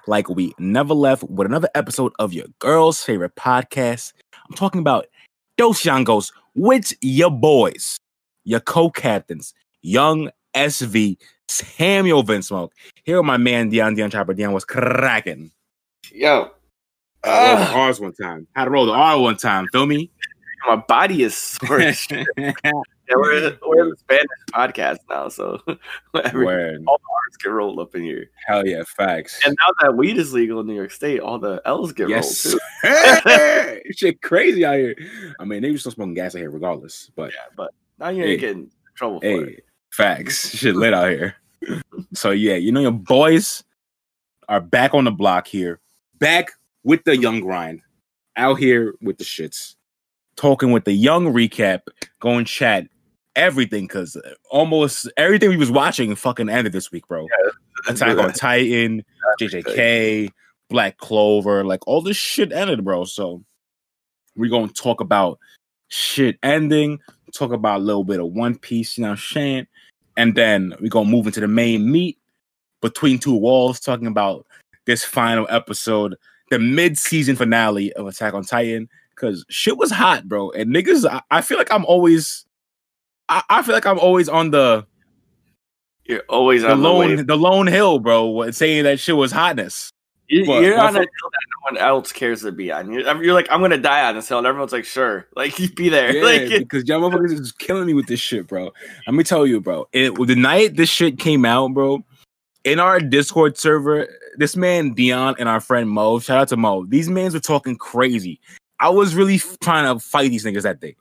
back like we never left with another episode of your girl's favorite podcast. I'm talking about Dos Youngos with your boys, your co-captains, Young SV, Samuel Vinsmoke. Here with my man Dion Dion Chopper. Dion was cracking. Yo, Had to roll the Ah. R's one time. Had to roll the R one time. Feel me? my body is sore. yeah, we're, we're in the Spanish podcast now, so every, all the R's get rolled up in here. Hell yeah, facts. And now that weed is legal in New York State, all the L's get yes, rolled too. shit crazy out here. I mean, they were still smoking gas out here regardless, but Yeah, but now you ain't Hey. getting in trouble for hey, it. facts. Shit lit out here. so yeah, you know your boys are back on the block here, back with the young grind, out here with the shits, talking with the young recap, going chat everything because uh, almost everything we was watching fucking ended this week, bro. Attack on Titan, JJK, Black Clover, like all this shit ended, bro. So we're gonna talk about shit ending, talk about a little bit of One Piece, you know, what I'm saying, and then we're gonna move into the main meat between two walls, talking about this final episode, the mid-season finale of Attack on Titan. Cause shit was hot, bro. And niggas, I, I feel like I'm always I, I feel like I'm always on the You're always the on the lone wave. the lone hill, bro, saying that shit was hotness. You, What, you're on a hill that no one else cares to be on. You're, you're like, I'm gonna die on this hill, and everyone's like, sure, like you be there. Yeah, like, because y'all motherfuckers is killing me with this shit, bro. Let me tell you, bro. It, the night this shit came out, bro, in our Discord server, this man Dion and our friend Mo, shout out to Mo. These mans were talking crazy. I was really f- trying to fight these niggas that day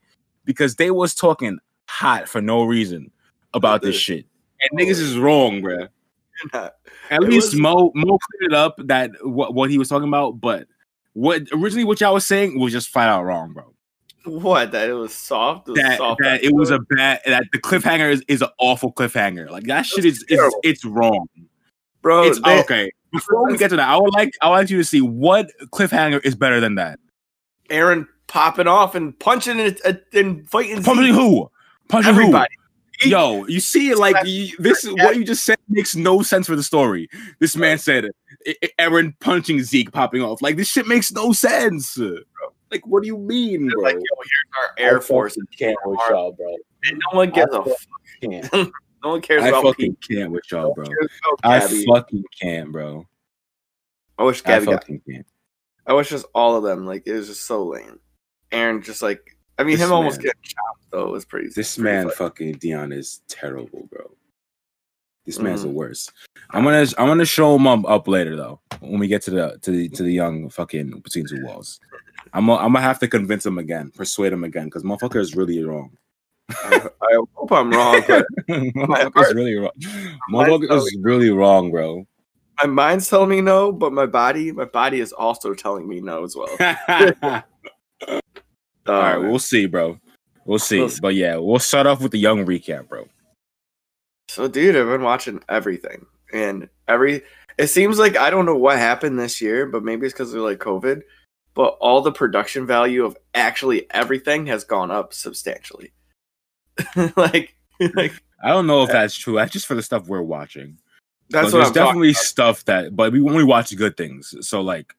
because they was talking hot for no reason about this shit. And niggas is wrong, bro. At It least was- Mo Mo cleared it up that what, what he was talking about, but what originally what y'all was saying was just flat out wrong, bro. what? That it was soft. It was That, soft that it was a bad that the cliffhanger is, is an awful cliffhanger. Like that shit is, is it's wrong. bro. It's they- okay. Before we get to that, I would like I would like you to see what cliffhanger is better than that. Eren popping off and punching and, uh, and fighting. Punching Zeke. who? Punching Everybody. who? Yo, you see it like you, this is what you just said makes no sense for the story. This man said "E- E- Eren punching Zeke popping off. Like this shit makes no sense. Like what do you mean, bro? like, yo, here's our air force. can't with y'all, bro. And no one gives a. I F- Can't. no one cares I about fucking Pieck. can't with y'all, bro. No one cares about I fucking can't, bro. I wish I Gabi got. fucking can't. I wish just all of them. Like it was just so lame. Eren just like. I mean, This him almost man- getting chopped though was pretty. This pretty man, funny. fucking Dion, is terrible, bro. This man's the mm. worst. I'm gonna, I'm gonna show him up, up later though. When we get to the, to the, to the young fucking between two walls, I'm, gonna, I'm gonna have to convince him again, persuade him again, because motherfucker is really wrong. I, I hope I'm wrong, but motherfucker is really wrong. Motherfucker is really wrong, bro. my mind's telling me no, but my body, my body is also telling me no as well. All right, we'll see, bro. We'll see. We'll see. But yeah, we'll start off with the young recap, bro. So, dude, I've been watching everything, and every. It seems like I don't know what happened this year, but maybe it's because of like COVID. But all the production value of actually everything has gone up substantially. like, like I don't know if that's true. That's just for the stuff we're watching. that's there's I'm talking. definitely stuff that, but we only watch good things. So like,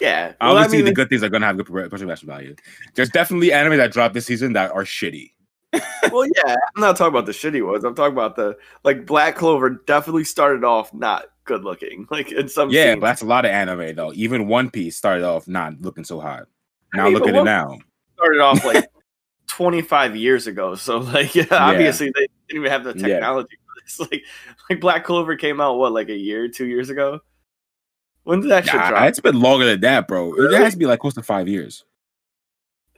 Yeah, well, I obviously mean, the good things are gonna have good pro- production value. There's definitely anime that dropped this season that are shitty. well, yeah. I'm not talking about the shitty ones. I'm talking about the like Black Clover. Definitely started off not good looking. Like in some Yeah, scenes. but that's a lot of anime though. Even One Piece started off not looking so hot. I Now mean, look at it now. started off like 25 years ago. So like yeah, obviously they didn't even have the Yeah. technology for this. Like like Black Clover came out what like a year, two years ago. When did that shit Nah, drop? it's been longer than that, bro. It has to be like close to five years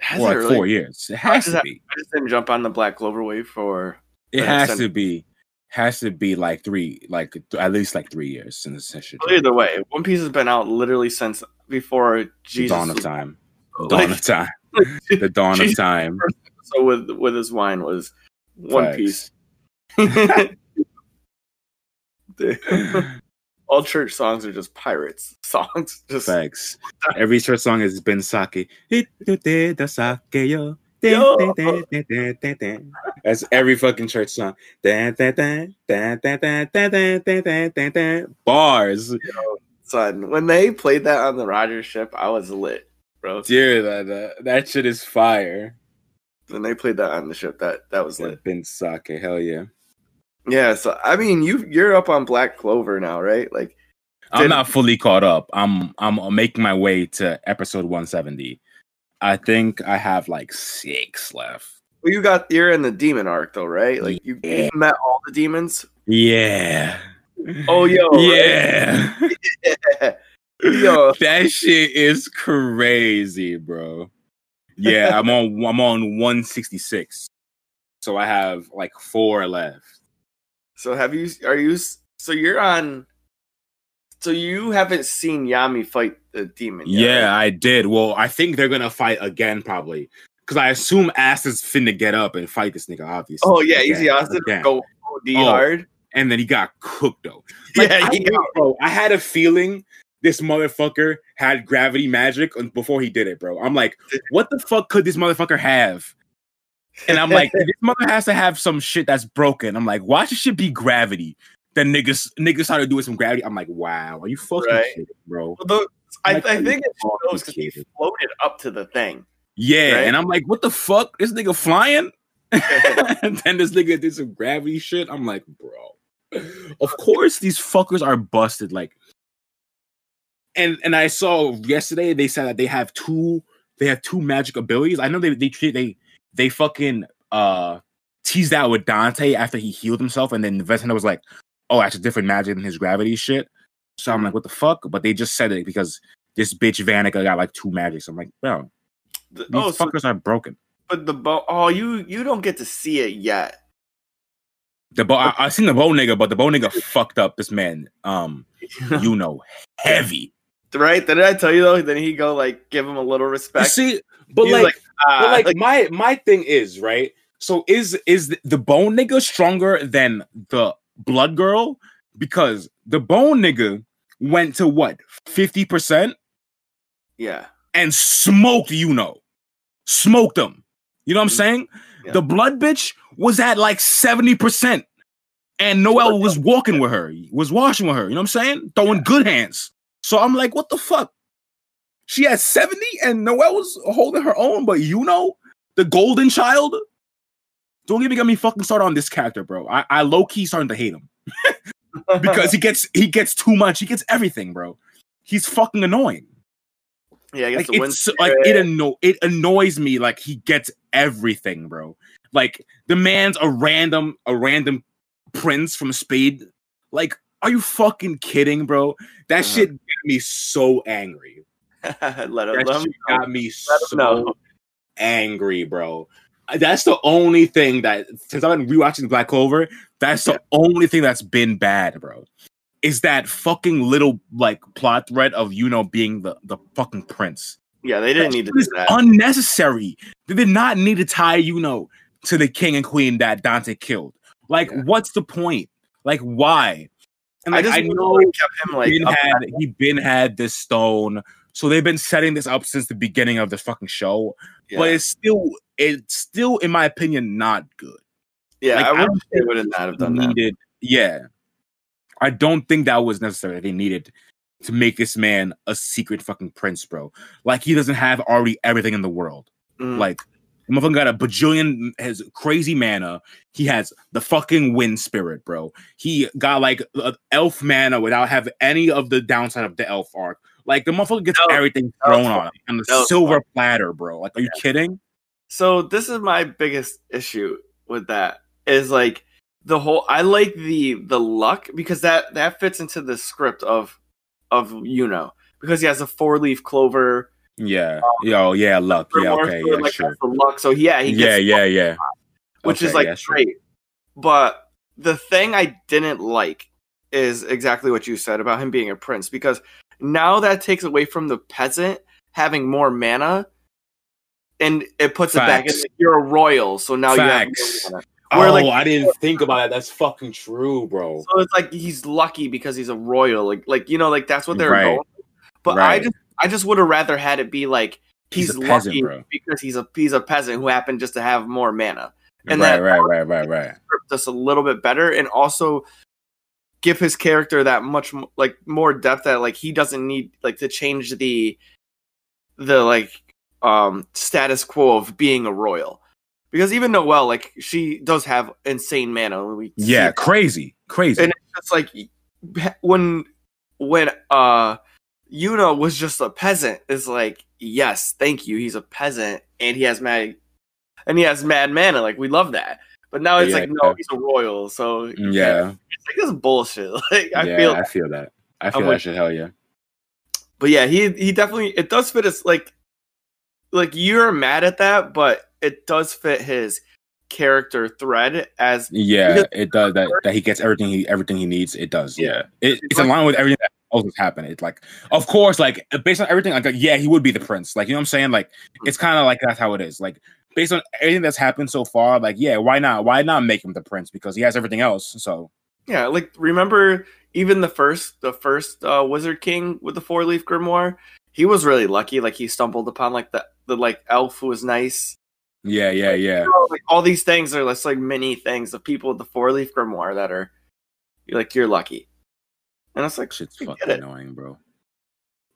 Has or like really? four years. It has to be. I just didn't jump on the Black Clover wave for. It has send- to be. Has to be like three, like th- at least like three years since this shit. Well, either way, One Piece has been out literally since before The Jesus. dawn of time. Like, Dawn of time. The dawn of time. So with with his wine was One Facts. Piece. All church songs are just pirates songs. Just Facts. Every church song has Binks' Sake. Yo. Yo. That's every fucking church song. Bars. son, when they played that on the Rogers ship, I was lit, bro. Dude, that, that, that shit is fire. When they played that on the ship, that that was lit. Binks' Sake, hell yeah. Yeah, so I mean, you you're up on Black Clover now, right? Like, I'm not fully caught up. I'm I'm uh, making my way to episode 170. I think I have like six left. well, you got you're in the demon arc though, right? Like, you, you met all the demons. Yeah. Oh, yo, yeah. Yo, that shit is crazy, bro. Yeah, I'm on I'm on 166. So I have like four left. So have you? Are you? So you're on. So you haven't seen Yami fight the demon? yet, Yeah, right? I did. Well, I think they're gonna fight again, probably. Because I assume Ass is finna get up and fight this nigga, obviously. Oh yeah, Again, Easy Austin again. go OD Oh, hard. And then he got cooked though. Like, yeah, I, he got, bro, I had a feeling this motherfucker had gravity magic before he did it, bro. I'm like, what the fuck could this motherfucker have? And I'm like, this mother has to have some shit that's broken. I'm like, why should shit be gravity? Then niggas niggas started doing some gravity. I'm like, wow, are you fucking Right. kidding, bro? Although, I, Like, I think it fucking shows because he floated up to the thing. Yeah, Right? and I'm like, what the fuck? This nigga flying? and then this nigga did some gravity shit. I'm like, bro. Of course these fuckers are busted. Like, and and I saw yesterday they said that they have two they have two magic abilities. I know they they treat they they fucking uh teased out with Dante after he healed himself, and then Vesna was like, oh, that's a different magic than his gravity shit. So I'm like, what the fuck? But they just said it because this bitch Vanica got like two magics. I'm like, bro, The- these oh, so, fuckers are broken. but the bow. Oh, you you don't get to see it yet. The bow, I, I seen the bow nigga, but the bow nigga fucked up this man. Um, you know, heavy. right? Did I tell you though? Then he go like give him a little You respect. see, but like, like, ah, but like, like, my my thing is right. So is is the, bone nigga stronger than the blood girl? Because the bone nigga went to what fifty percent yeah, and smoked. You know, smoked them. You know what I'm Mhm. saying? Yeah. The blood bitch was at like seventy percent, and Noelle was walking with her, was washing with her. You know what I'm saying? Throwing good hands. So I'm like, what the fuck? She had 70 and Noelle was holding her own, but you know, the golden child. Don't even get me fucking started on this character, bro. I, I low key starting to hate him because he gets he gets too much. He gets everything, bro. He's fucking annoying. yeah, I guess Like it's like it anno- it annoys me. Like he gets everything, bro. Like the man's a random a random prince from Spade. Like, are you fucking kidding, bro? That Uh-huh. shit got me so angry. let him, That shit got me so angry, bro. That's the only thing that since I've been rewatching Black Clover, that's the only thing that's been bad, bro. Is that fucking little like plot thread of you know being the the fucking prince? Yeah, they didn't need to do that. unnecessary. They did not need to tie you know to the king and queen that Dante killed. Like, Yeah. what's the point? Like, why? And I like, just I, know him like up- had he been had this stone, so they've been setting this up since the beginning of this fucking show. yeah. But it's still, it's still, in my opinion, not good. yeah, like, I I don't they would have not have done that. needed, yeah. I don't think that was necessary. They needed to make this man a secret fucking prince, bro. Like he doesn't have already everything in the world. Mm. Like, the motherfucker got a bajillion, has crazy mana. He has the fucking wind spirit, bro. He got like elf mana without having any of the downside of the elf arc. Like, the motherfucker gets No, everything thrown on him on the was silver platter, bro. Like, are you kidding? So this is my biggest issue with that is like the whole I like the the luck because that that fits into the script of of you know because he has a four leaf clover. Yeah. Um, Yo, oh, yeah, luck. Yeah, okay, yeah, like, sure. the luck. So yeah, he Yeah, yeah, yeah. which is like yeah, sure. great. But the thing I didn't like is exactly what you said about him being a prince because now that takes away from the peasant having more mana and it puts it back in Facts. you're a royal so now Facts. you have mana. Where, oh, like- I didn't think about that. That's fucking true, bro. So it's like he's lucky because he's a royal like like you know like that's what they're Right. going but I just I just would have rather had it be like He's he's, peasant, lucky bro. because he's a he's a peasant who happened just to have more mana and right, that- right, right, right, right. script us a little bit better and also give his character that much like more depth that like he doesn't need like to change the the like um status quo of being a royal. Because even Noelle like she does have insane mana Yeah, crazy, crazy. and it's like when when uh Yuno was just a peasant is like yes thank you he's a peasant and he has mad and he has mad mana like we love that but now it's Yeah, like no yeah. he's a royal so yeah, it's like this bullshit like I yeah, feel I feel that. I feel I'm that shit. Hell yeah. but yeah he he definitely it does fit his like like you're mad at that but it does fit his character thread as Yeah, it does that. That he gets everything he everything he needs. It does. Yeah. Yeah, it, it's like- in line with everything that else has happened. It's like, of course, like based on everything, like yeah, he would be the prince. Like you know what I'm saying? Like hmm. it's kind of like that's how it is. Like based on everything that's happened so far, like yeah, why not? Why not make him the prince? Because he has everything else. So Yeah, like remember even the first the first uh, Wizard King with the four leaf grimoire, he was really lucky. Like he stumbled upon like the the like elf who was nice. yeah, yeah, yeah. Like all these things are just like many things of people with the four leaf grimoire that are you're like you're lucky. And it's like Shit's fucking it. annoying, bro.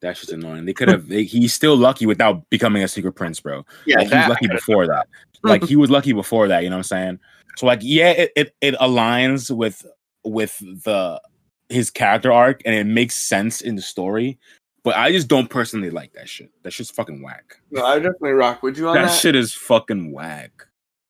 That just annoying. They could have. he's still lucky without becoming a secret prince, bro. yeah, like he was lucky before that. Like he was lucky before that. You know what I'm saying? So like, yeah, it, it it aligns with with the his character arc and it makes sense in the story. But I just don't personally like that shit. That shit's fucking whack. No, I definitely rock with you on That that. shit is fucking whack.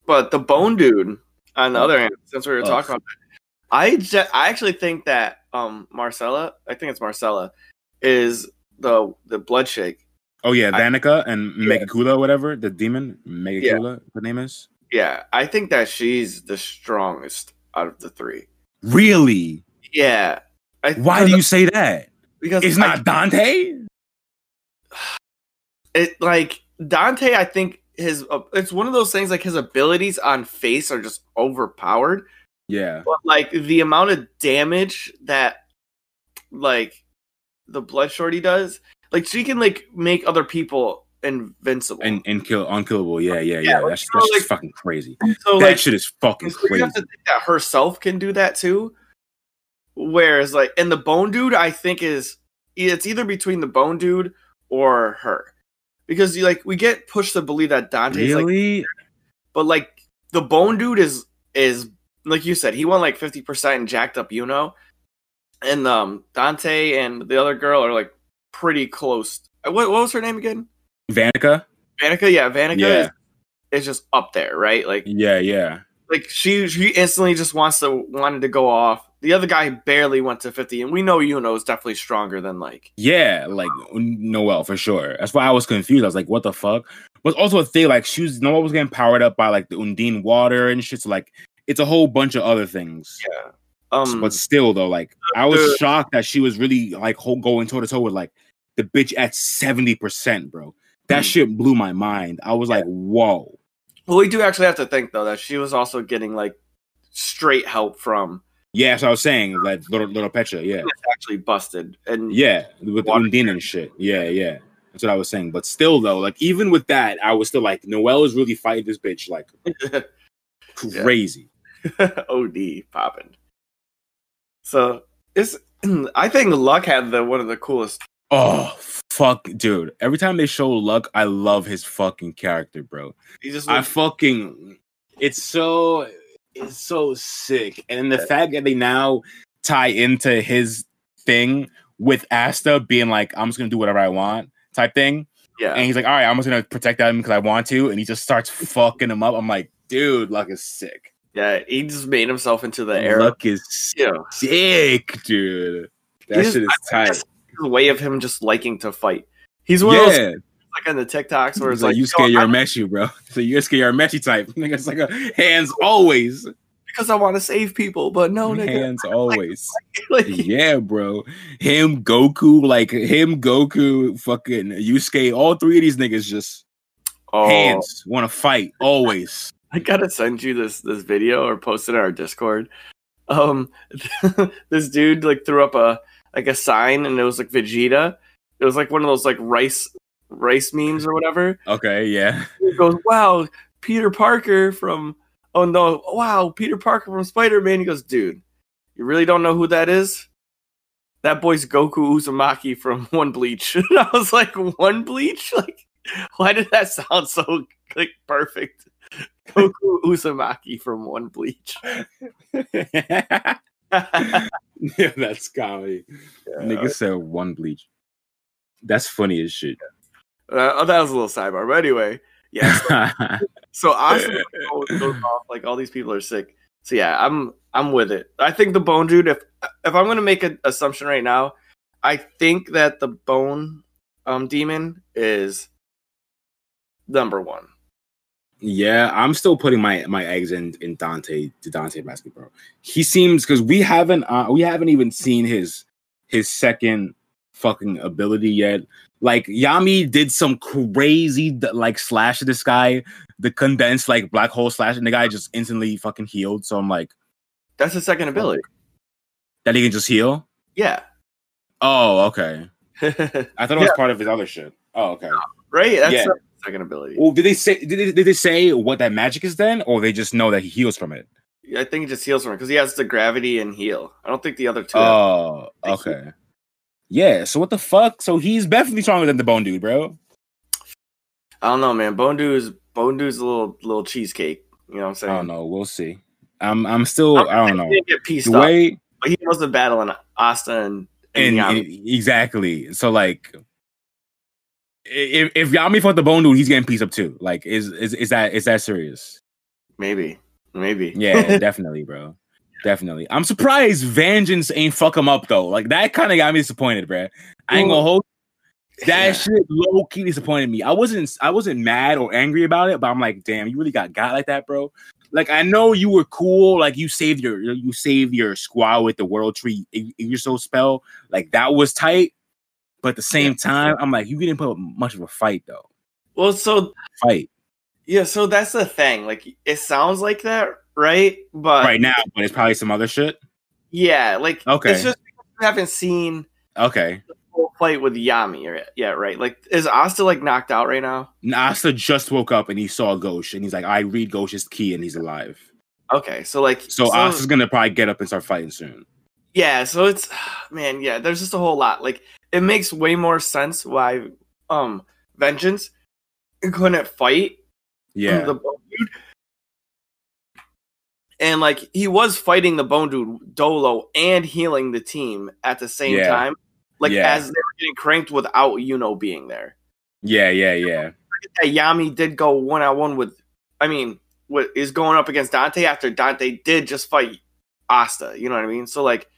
But the Bone Dude, on the Ugh. other hand, since we were Ugh. talking about that, I ju- I actually think that um Marcella, I think it's Marcella, is the the Bloodshake. Oh yeah, I- Vanica and Yeah. Megicula, whatever the demon Megicula, the name is. Yeah, I think that she's the strongest out of the three. Really? Yeah. I, Why do you say that? Because It's I- not Dante. it like Dante. I think his uh, it's one of those things like his abilities on face are just overpowered. Yeah. But like the amount of damage that like the blood shorty does, like she can like make other people invincible. And and kill unkillable. Yeah, yeah, Yeah, yeah. That's, you that's just like- fucking crazy. so that like shit is fucking so you crazy. have to think that herself can do that too. Whereas like and the bone dude, I think is it's either between the bone dude or her. Because you like we get pushed to believe that Dante's like but like the bone dude is is like you said he won like 50% and jacked up you know and um dante and the other girl are like pretty close Uh, what, what was her name again Vanica? vanica yeah vanica Yeah. is, is just up there right like Yeah, yeah. like she she instantly just wants to wanted to go off the other guy barely went to 50 and we know Yuno is definitely stronger than like Yeah, like Noelle for sure. That's why I was confused. I was like, what the fuck? But also a thing, like she was Noelle was getting powered up by like the Undine water and shit. So like it's a whole bunch of other things. yeah um But still though, like I was the- shocked that she was really like whole going toe to toe with like the bitch at 70%, bro. That Mm. shit blew my mind. I was like, whoa. well we do actually have to think though that she was also getting like straight help from Yeah, so I was saying like little little Petra, yeah. actually busted and Yeah, with Undine and shit. Yeah, yeah. That's what I was saying. But still, though, like even with that, I was still like, Noelle is really fighting this bitch like crazy. OD popping. So it's I think Luck had the one of the coolest. Oh fuck, dude! Every time they show Luck, I love his fucking character, bro. He just I fucking, it's so, it's so sick, and the fact that they now tie into his thing with Asta being like, "I'm just gonna do whatever I want" type thing. yeah. And he's like, all right, I'm just gonna protect him because I want to, and he just starts fucking him up. I'm like, dude, Luck is sick. Yeah, he just made himself into the era. Luck is You know, sick, dude. That shit is just- I think tight. the way of him just liking to fight. He's one of those like on the TikToks where it's it's like, like, you "Yo, scare your Messi, bro. So you're scared your Messi type. Nigga, it's like a hands always, because I want to save people, but no, nigga. hands always. Like, yeah, bro. Him, Goku, like him, Goku, fucking Yusuke. All three of these niggas just oh, hands want to fight always. I gotta send you this this video or post it on our Discord. Um, this dude like threw up a like a sign and it was like Vegeta. It was like one of those like rice rice memes or whatever. Okay, yeah. He goes, "Wow, Peter Parker from oh no, wow, Peter Parker from Spider Man." He goes, "Dude, You really don't know who that is? That boy's Goku Uzumaki from One Bleach. And I was like, One Bleach? Like, why did that sound so like perfect? Goku Uzumaki from One Bleach. yeah, that's comedy. Nigga said one bleach. That's funny as shit. Uh, oh, that was a little sidebar. But anyway, yeah. So, so Asuka goes, goes off like all these people are sick. So yeah, I'm I'm with it. I think the bone dude. If if I'm gonna make an assumption right now, I think that the bone um demon is number one. Yeah, I'm still putting my my eggs in in Dante to Dante basketball. He seems because we haven't uh, we haven't even seen his his second fucking ability yet. Like Yami did some crazy like slash this guy, the condensed like black hole slash, and the guy just instantly fucking healed. So I'm like, That's his second ability. that he can just heal. Yeah. Oh, okay. I thought it was part of his other shit. Oh, okay. That's Yeah. Second ability. Well, did they say did they, did they say what that magic is then, or they just know that he heals from it? I think he just heals from it because he has the gravity and heal. I don't think the other two. Oh, okay. Yeah. So what the fuck? So he's definitely stronger than the Bone Dude, bro. I don't know, man. Bone Dude is Bone Dew's a little little cheesecake. You know what I'm saying? I don't know. We'll see. I'm I'm still I don't know. He didn't get pieced The up, but he wasn't battling Asta and, and, and, Yami. exactly. So like, if if Yami fought the Bone Dude, he's getting pieced up too. Like, is is is that is that serious? maybe, maybe. Yeah, definitely, bro. Definitely. I'm surprised Vangeance ain't fuck him up though. Like that kind of got me disappointed, bro. I ain't gonna hold. That Yeah. shit low key disappointed me. I wasn't I wasn't mad or angry about it, but I'm like, damn, you really got got like that, bro. Like I know you were cool, like you saved your you saved your squad with the world tree you're so spell, like that was tight. But at the same time, I'm like, you didn't put up much of a fight though. Well, so Fight yeah, so that's the thing. Like, it sounds like that, right? But right now, but it's probably some other shit. yeah, like Okay. it's just because we haven't seen Okay. fight with Yami yeah, right? Like, is Asta like knocked out right now? Nasta just woke up and he saw Gauche and he's like, I read Gauche's key and he's alive. Okay, so like, So, Asta's gonna probably get up and start fighting soon. yeah, so it's man, yeah, there's just a whole lot. Like, it makes way more sense why um Vangeance couldn't fight Yeah. the Bone Dude. And like he was fighting the Bone Dude Dolo and healing the team at the same Yeah. time. Like Yeah. as they were getting cranked without Yuno being there. yeah, yeah, yeah. Yeah, Yami did go one on one with I mean, what is going up against Dante after Dante did just fight Asta, you know what I mean? So like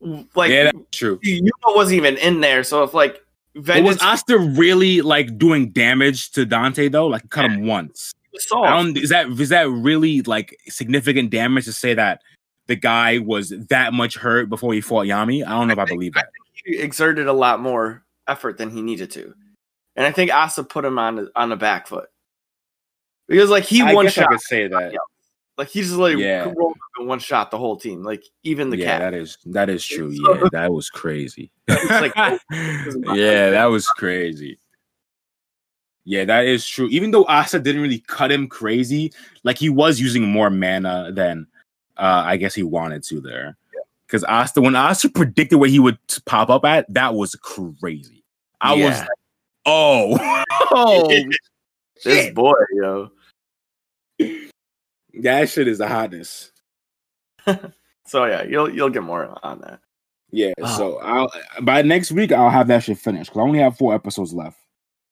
like yeah, that's true. Yuno wasn't even in there, so if like But was Asta really like doing damage to Dante though? Like cut him once. I is that is that really like significant damage to say that the guy was that much hurt before he fought Yami? I don't know if I believe that. he exerted a lot more effort than he needed to. And I think Asta put him on the, on the back foot. Because like he I one guess I could say that. Like he just like Yeah. one shot the whole team, like even the cat. yeah, cat. that is that is true. Yeah, that was crazy. like- yeah, that was crazy. Yeah, that is true. Even though Asta didn't really cut him crazy, like he was using more mana than uh I guess he wanted to there. Because Asta, when Asta predicted where he would pop up at, that was crazy. I was like, oh, oh, this boy, yo. That shit is the hotness. So yeah, you'll you'll get more on that. Yeah, Oh. so I'll by next week I'll have that shit finished because I only have four episodes left.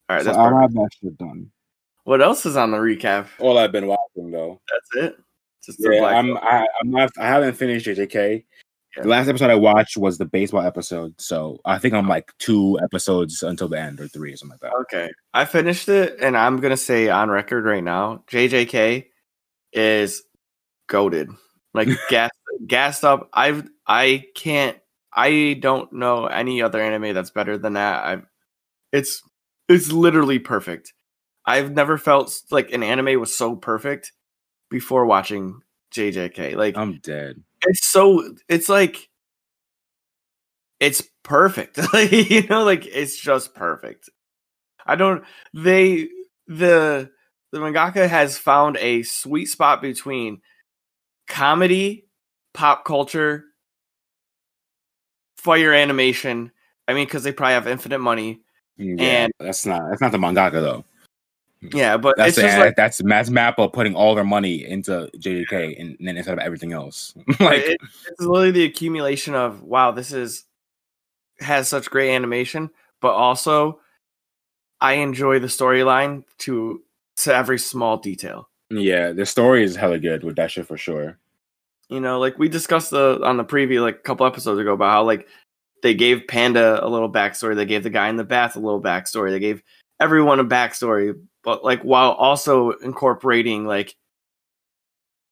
All right, so that's I'll perfect. have that shit done. what else is on the recap? All I've been watching though. That's it. Just Yeah, I'm. I, I'm not. I haven't finished JJK. Yeah. The last episode I watched was the baseball episode, so I think I'm like two episodes until the end, or three, or something like that. Okay, I finished it, and I'm gonna say on record right now, JJK is goaded, like gas, gassed up. I've I can't. I don't know any other anime that's better than that. I've it's it's literally perfect. I've never felt like an anime was so perfect before watching JJK. Like I'm dead. it's so it's like it's perfect like you know like it's just perfect i don't they the the mangaka has found a sweet spot between comedy pop culture fire animation. I mean, because they probably have infinite money. Yeah, And- that's not that's not the mangaka though. Yeah, but That's it's just the, like that's that's Mappa putting all their money into JJK and, and then instead of everything else. like it- it's literally the accumulation of wow, this is has such great animation, but also I enjoy the storyline to to every small detail. yeah, the story is hella good with that shit for sure. You know, like we discussed the on the preview like a couple episodes ago about how like they gave Panda a little backstory, they gave the guy in the bath a little backstory, they gave everyone a backstory, but like while also incorporating like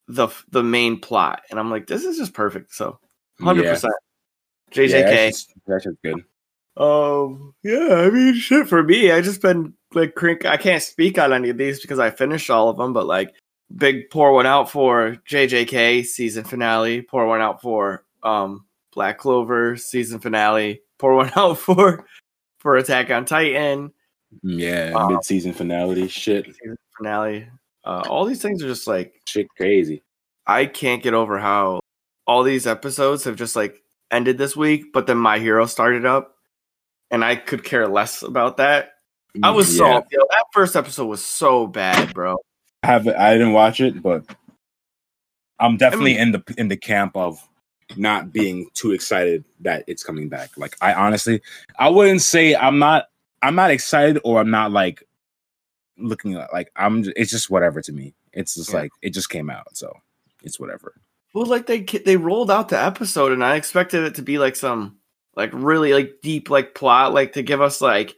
the the main plot. And I'm like, this is just perfect. So hundred Yeah. percent. Yeah, JJK. that's just- that's just good. Um, yeah, I mean, shit for me. I just been like crink. I can't speak on any of these because I finished all of them, but like, big pour one out for JJK season finale. Pour one out for um Black Clover season finale. Pour one out for for Attack on Titan Yeah, Um, mid season finality shit. finale. Uh, all these things are just like Shit crazy. I can't get over how all these episodes have just like ended this week, but then My Hero started up, and I could care less about that. I was Yeah. yo, that first episode was so bad, bro. I have I didn't watch it, but I'm definitely in the in the camp of not being too excited that it's coming back. Like I honestly, I wouldn't say I'm not I'm not excited or I'm not like looking at like I'm. It's just whatever to me. It's just Yeah. like it just came out, so it's whatever. Well, like they they rolled out the episode, and I expected it to be like some like really like deep like plot, like to give us like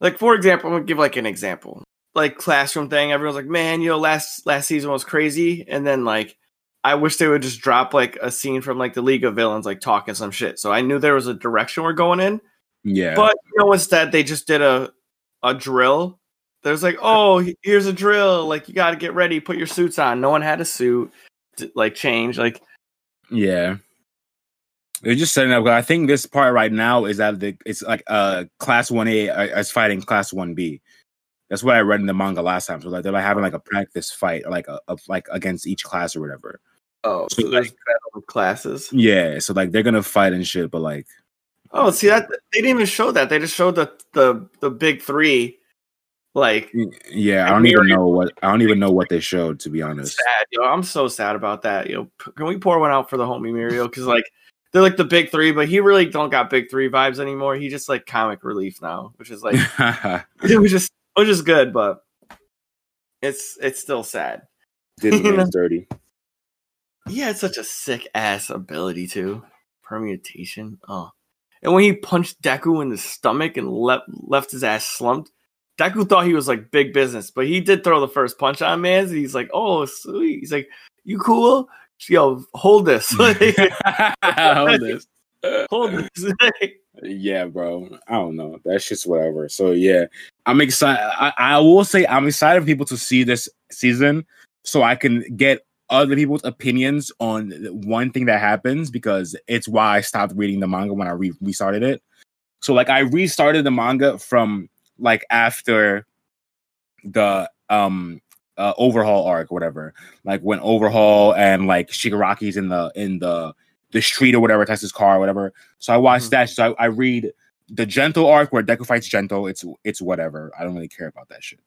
like for example, I'm gonna give like an example, like classroom thing. Everyone's like, man, you know, last last season was crazy, and then like I wish they would just drop like a scene from like the League of Villains, like talking some shit. So I knew there was a direction we're going in, Yeah, but you know, instead they just did a a drill. There's like, uh, oh, here's a drill. Like you got to get ready, put your suits on. No one had a suit, to, like change. Like Yeah. They're just setting up. I think this part right now is that the it's like uh class one A uh, is fighting class one B. That's what I read in the manga last time. So like they're like having like a practice fight, like a, of like against each class or whatever. Oh, So, so battle classes. Yeah, so like they're gonna fight and shit, but like Oh, see that they didn't even show that. They just showed the the the big three. Like yeah, I don't even know what I don't even know what they showed to be honest. sad, yo. I'm so sad about that. Yo, can we pour one out for the homie Mirio? Because like they're like the big three, but he really don't got big three vibes anymore. He just like comic relief now, which is like it was just which is good, but it's it's still sad. Did man's dirty. He had such a sick ass ability too. Permeation. Oh. And when he punched Deku in the stomach and left left his ass slumped, Deku thought he was like big business, but he did throw the first punch on man. He's like, oh sweet. He's like, you cool? Yo, hold this. Like, Hold this. hold this. Yeah, bro. I don't know. That's just whatever. So yeah, I'm excited. I, I will say I'm excited for people to see this season so I can get other people's opinions on one thing that happens because it's why I stopped reading the manga when I re- restarted it. So like I restarted the manga from like after the um uh, overhaul arc, or whatever. Like when overhaul and like Shigaraki's in the in the the street or whatever, his car or whatever. So I watched Mhm. that. So I, I read the gentle arc where Deku fights gentle. It's it's whatever. I don't really care about that shit.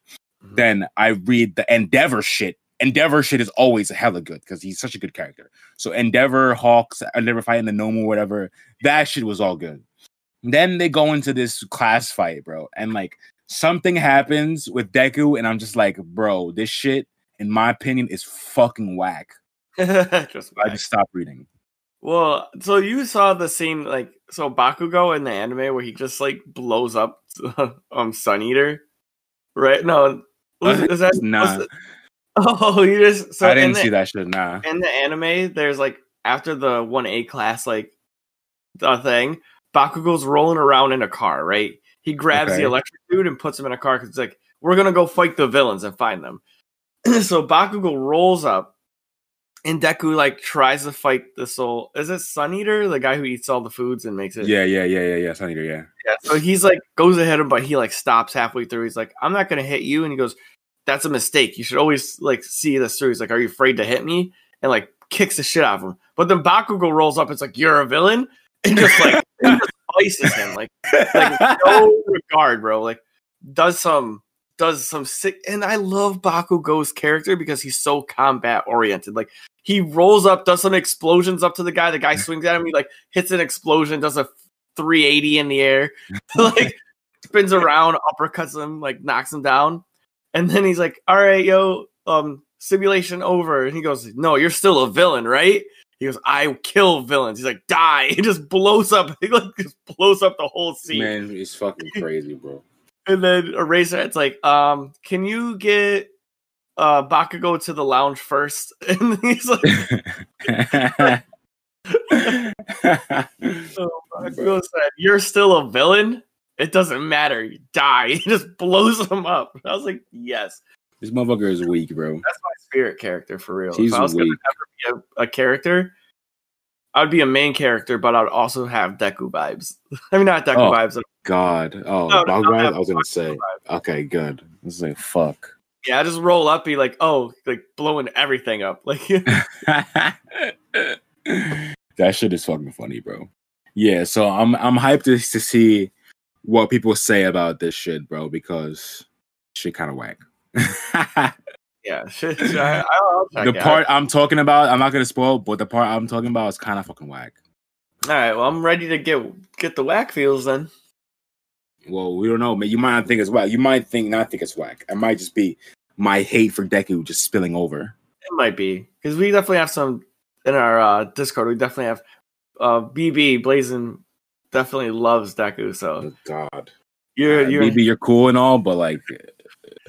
Mhm. Then I read the Endeavor shit. Endeavor shit is always hella good because he's such a good character. So Endeavor, Hawks, Endeavor fighting the Nomu, whatever. That shit was all good. Then they go into this class fight, bro, and like something happens with Deku, and I'm just like, bro, this shit, in my opinion, is fucking whack. just I just stopped reading. Well, so you saw the scene like so Bakugo in the anime where he just like blows up um Sun Eater, right? No, was, is that Nah. oh, you just so I didn't the, see that shit. Nah. in the anime. There's like after the one A class like the thing, Bakugo's rolling around in a car, right? He grabs Okay. the electric dude and puts him in a car because it's like we're gonna go fight the villains and find them. so Bakugo rolls up, and Deku like tries to fight the soul. Is it Sun Eater, the guy who eats all the foods and makes it? Yeah, yeah, yeah, yeah, yeah. Sun Eater, yeah. Yeah, So he's like goes ahead of him, but he like stops halfway through. He's like, "I'm not gonna hit you," and he goes, "That's a mistake. You should always like see this through." He's like, "Are you afraid to hit me?" And like kicks the shit out of him. But then Bakugo rolls up. It's like, "You're a villain." and just like and slices him like like no regard, bro. Like does some does some sick and I love Bakugo's character because he's so combat oriented. Like he rolls up, does some explosions up to the guy, the guy swings at him, he like hits an explosion, does a 380 in the air, like spins around, uppercuts him, like knocks him down. And then he's like, All right, yo, um, simulation over. And he goes, No, you're still a villain, right? He goes, I kill villains. He's like, die. He just blows up. He like just blows up the whole scene. Man, he's fucking crazy, bro. And then Eraserhead's like, um, can you get uh Bakugo to the lounge first? And he's like, oh, Bakugo said, You're still a villain? It doesn't matter. You die. He just blows him up. I was like, Yes. This motherfucker is weak, bro. That's my spirit character for real. He's if I was gonna weak. ever be a, a character, I'd be a main character, but I'd also have Deku vibes. I mean, not Deku Oh. vibes. God. Oh, No, no, Bog I'll Rides? have I was gonna say. vibes. Okay, good. This is like fuck. Yeah, I just roll up, be like, oh, like blowing everything up. Like, that shit is fucking funny, bro. Yeah, so I'm I'm hyped to, to see what people say about this shit, bro, because shit kind of whack. yeah, shit. I, I'll check the it out. part I'm talking about, I'm not gonna spoil, but the part I'm talking about is kind of fucking whack. All right, well, I'm ready to get get the whack feels then. Well, we don't know, man. You might not think it's whack. You might think not think it's whack. It might just be my hate for Deku just spilling over. It might be because we definitely have some in our uh, Discord. We definitely have uh, BB Blazing. Definitely loves Deku, so Oh, God, you're Uh, you're maybe you're cool and all, but like,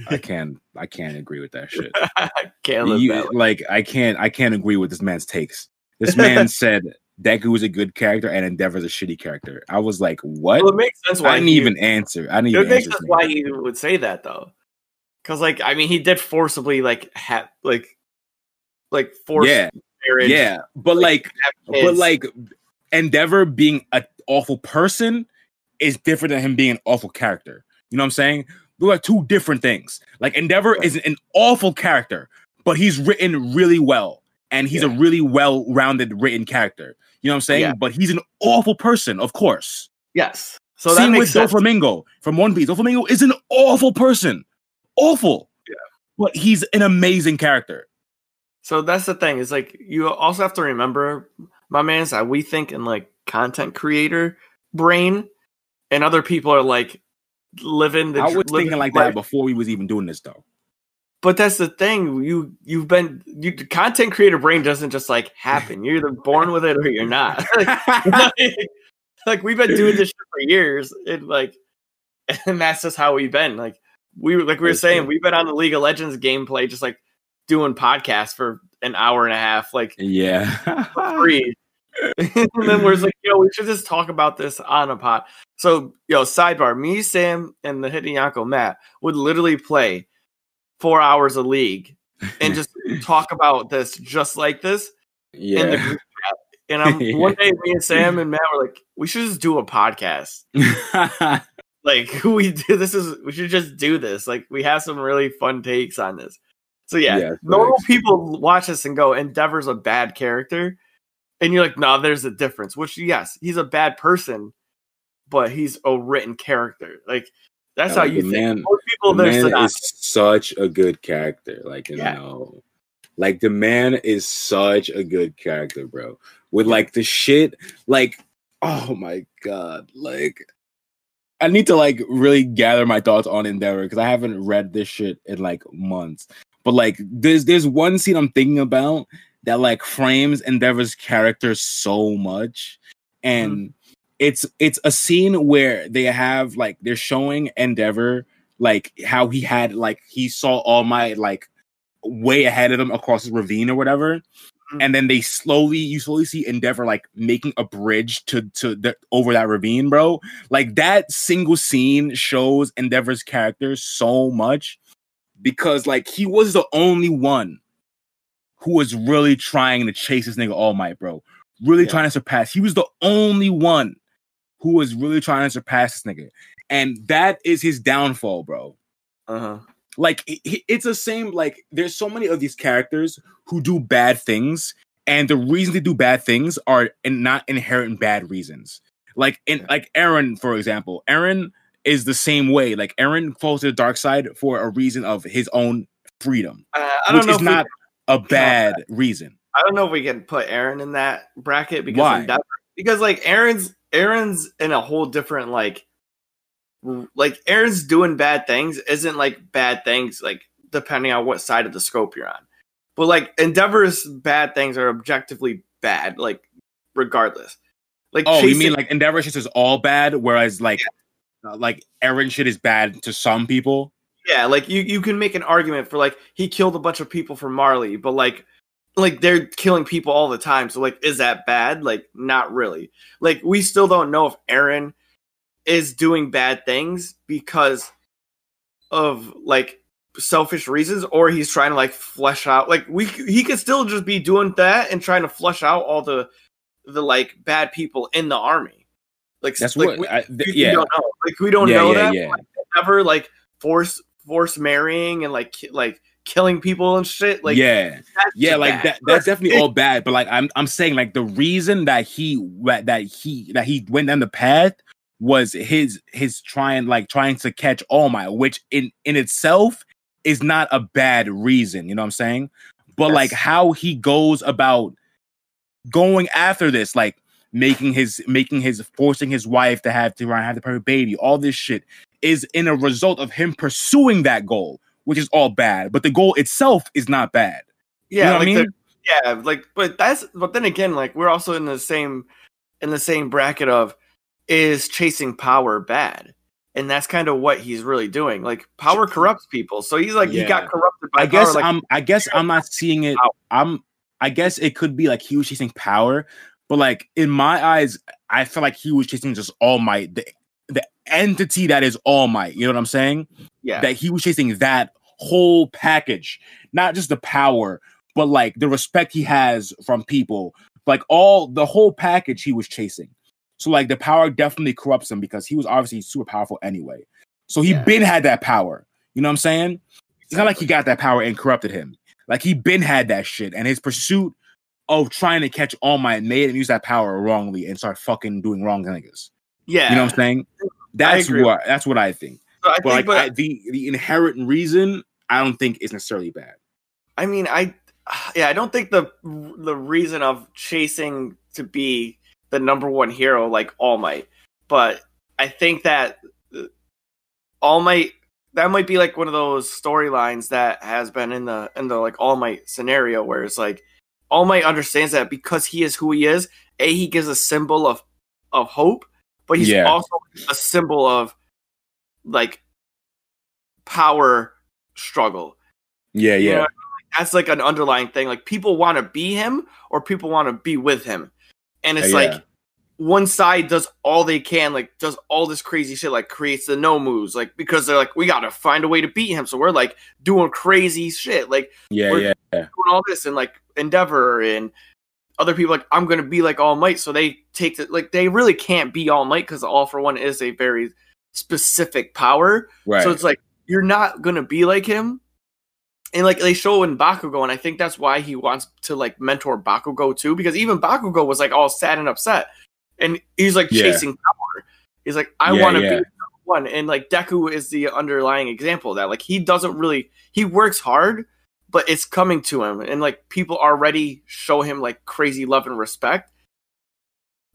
I can't, I can't agree with that shit. can't You- that like, I can't, I can't agree with this man's takes. This man said Deku is a good character and Endeavor's a shitty character. I was like, what? Well, it makes sense why I didn't he- even answer. I didn't It even makes sense why he would say that though, because like I mean, he did forcibly like have like like force Yeah, marriage. yeah, but like, have but like, Endeavor being an awful person is different than him being an awful character. You know what I'm saying? They're like two different things. Like Endeavor is an awful character, but he's written really well, and he's a really well-rounded written character. You know what I'm saying? Yeah. But he's an awful person, of course. yes, so that Same makes with sense. Doflamingo from One Piece. Doflamingo is an awful person, awful. Yeah. but he's an amazing character. So that's the thing. Is like you also have to remember, my man's that we think in like content creator brain, and other people are like living the. I was living thinking like life. that before we was even doing this, though. But that's the thing. You you've been you content creator brain doesn't just like happen. You're either born with it or you're not. like, like, we've been doing this shit for years, and like, and that's just how we've been. Like we were like we were That's saying, true. we've been on the League of Legends gameplay, just like doing podcasts for an hour and a half, like yeah. free. and then we're like, yo, we should just talk about this on a pod. So, yo, sidebar, me, Sam, and the Hidden Yanko Matt would literally play four hours a League and just talk about this just like this yeah. And I'm Yeah. one day me and Sam and Matt were like, we should just do a podcast. Like we do this is we should just do this. Like we have some really fun takes on this. So yeah, Yeah, normal people watch this and go, Endeavor's a bad character. And you're like, no, there's a difference. Which yes, he's a bad person, but he's a written character. Like that's how you think. man- Most people the there's man synopsis. is such a good character. Like, you Yeah. know, like the man is such a good character, bro. With like the shit, like, oh my god, like. I need to like really gather my thoughts on Endeavor because I haven't read this shit in like months. But like, there's there's one scene I'm thinking about that like frames Endeavor's character so much, and it's it's a scene where they have like they're showing Endeavor like how he had like he saw All Might like way ahead of him across the ravine or whatever. Mhm. And then they slowly, you slowly see Endeavor like making a bridge to to the over that ravine, bro. Like that single scene shows Endeavor's character so much because like he was the only one who was really trying to chase this nigga All Might, bro. Really Yeah. trying to surpass. He was the only one who was really trying to surpass this nigga. And that is his downfall, bro. Uh-huh. Like it- it- it's the same. Like there's so many of these characters who do bad things, and the reason they do bad things are in, not inherent bad reasons. Like in Yeah. like Eren, for example, Eren is the same way. Like Eren falls to the dark side for a reason of his own freedom, Uh, I don't know is if we- not a bad reason. I don't know if we can put Eren in that bracket because Why? Endeavor, because like Eren's Eren's in a whole different like like Eren's doing bad things isn't like bad things like depending on what side of the scope you're on. But like Endeavor's bad things are objectively bad, like regardless. Like Oh, you mean like Endeavor shit is all bad, whereas like uh, like Eren shit is bad to some people. Yeah, like you you can make an argument for like he killed a bunch of people for Marley, but like like they're killing people all the time. So like is that bad? Like not really. Like we still don't know if Eren is doing bad things because of like selfish reasons or he's trying to like flesh out like we he could still just be doing that and trying to flesh out all the the like bad people in the army. Like That's like, what. we, I, th- we yeah, don't know. Like we don't yeah, know yeah, that yeah. ever like force force marrying and like like killing people and shit. Like yeah, yeah, like bad. that. That's definitely all bad. But like, I'm I'm saying like the reason that he that he that he went down the path was his his trying like trying to catch All Might, which in in itself is not a bad reason. You know what I'm saying? But like how he goes about going after this, like making his making his forcing his wife to have to run, have the perfect baby, all this shit is in a result of him pursuing that goal, which is all bad. But the goal itself is not bad. yeah, you know what I like mean? the- yeah, like but that's but then again, like we're also in the same in the same bracket of is chasing power bad. And that's kind of what he's really doing. Like power corrupts people. So he's like he got corrupted by power. I guess power. Like, I'm I guess I'm not seeing it. Power. I'm I guess it could be like he was chasing power, but like in my eyes, I feel like he was chasing just All Might, the entity that is All Might. You know what I'm saying? yeah, That he was chasing that whole package, not just the power, but like the respect he has from people, like all the whole package he was chasing. So like the power definitely corrupts him because he was obviously super powerful anyway. So he Yeah. been had that power. You know what I'm saying? It's not like he got that power and corrupted him. Like he been had that shit, and his pursuit of trying to catch All Might made him use that power wrongly and start fucking doing wrong niggas. yeah. You know what I'm saying? That's what that's what I think. So I But think, like but I, the the inherent reason, I don't think is necessarily bad. I mean, I yeah, I don't think the the reason of chasing to be the number one hero like All Might, but I think that uh, All Might that might be like one of those storylines that has been in the in the like All Might scenario where it's like All Might understands that because he is who he is, a he gives a symbol of of hope, but he's Yeah. also a symbol of like power struggle Yeah, you yeah, know, that's like an underlying thing. Like people want to be him or people want to be with him. And it's Yeah, like yeah. one side does all they can, like does all this crazy shit, like creates the Nomus, like because they're like, we gotta find a way to beat him. So we're like doing crazy shit, like yeah, yeah. doing all this and like Endeavor and other people like I'm gonna be like All Might. So they take it like they really can't be All Might because All for One is a very specific power. Right. So it's like you're not gonna be like him. And like they show in Bakugo, and I think that's why he wants to like mentor Bakugo too, because even Bakugo was like all sad and upset. And he's like Yeah. chasing power. He's like, I Yeah, want to yeah. be number one. And like Deku is the underlying example that. Like he doesn't really he works hard, but it's coming to him. And like people already show him like crazy love and respect.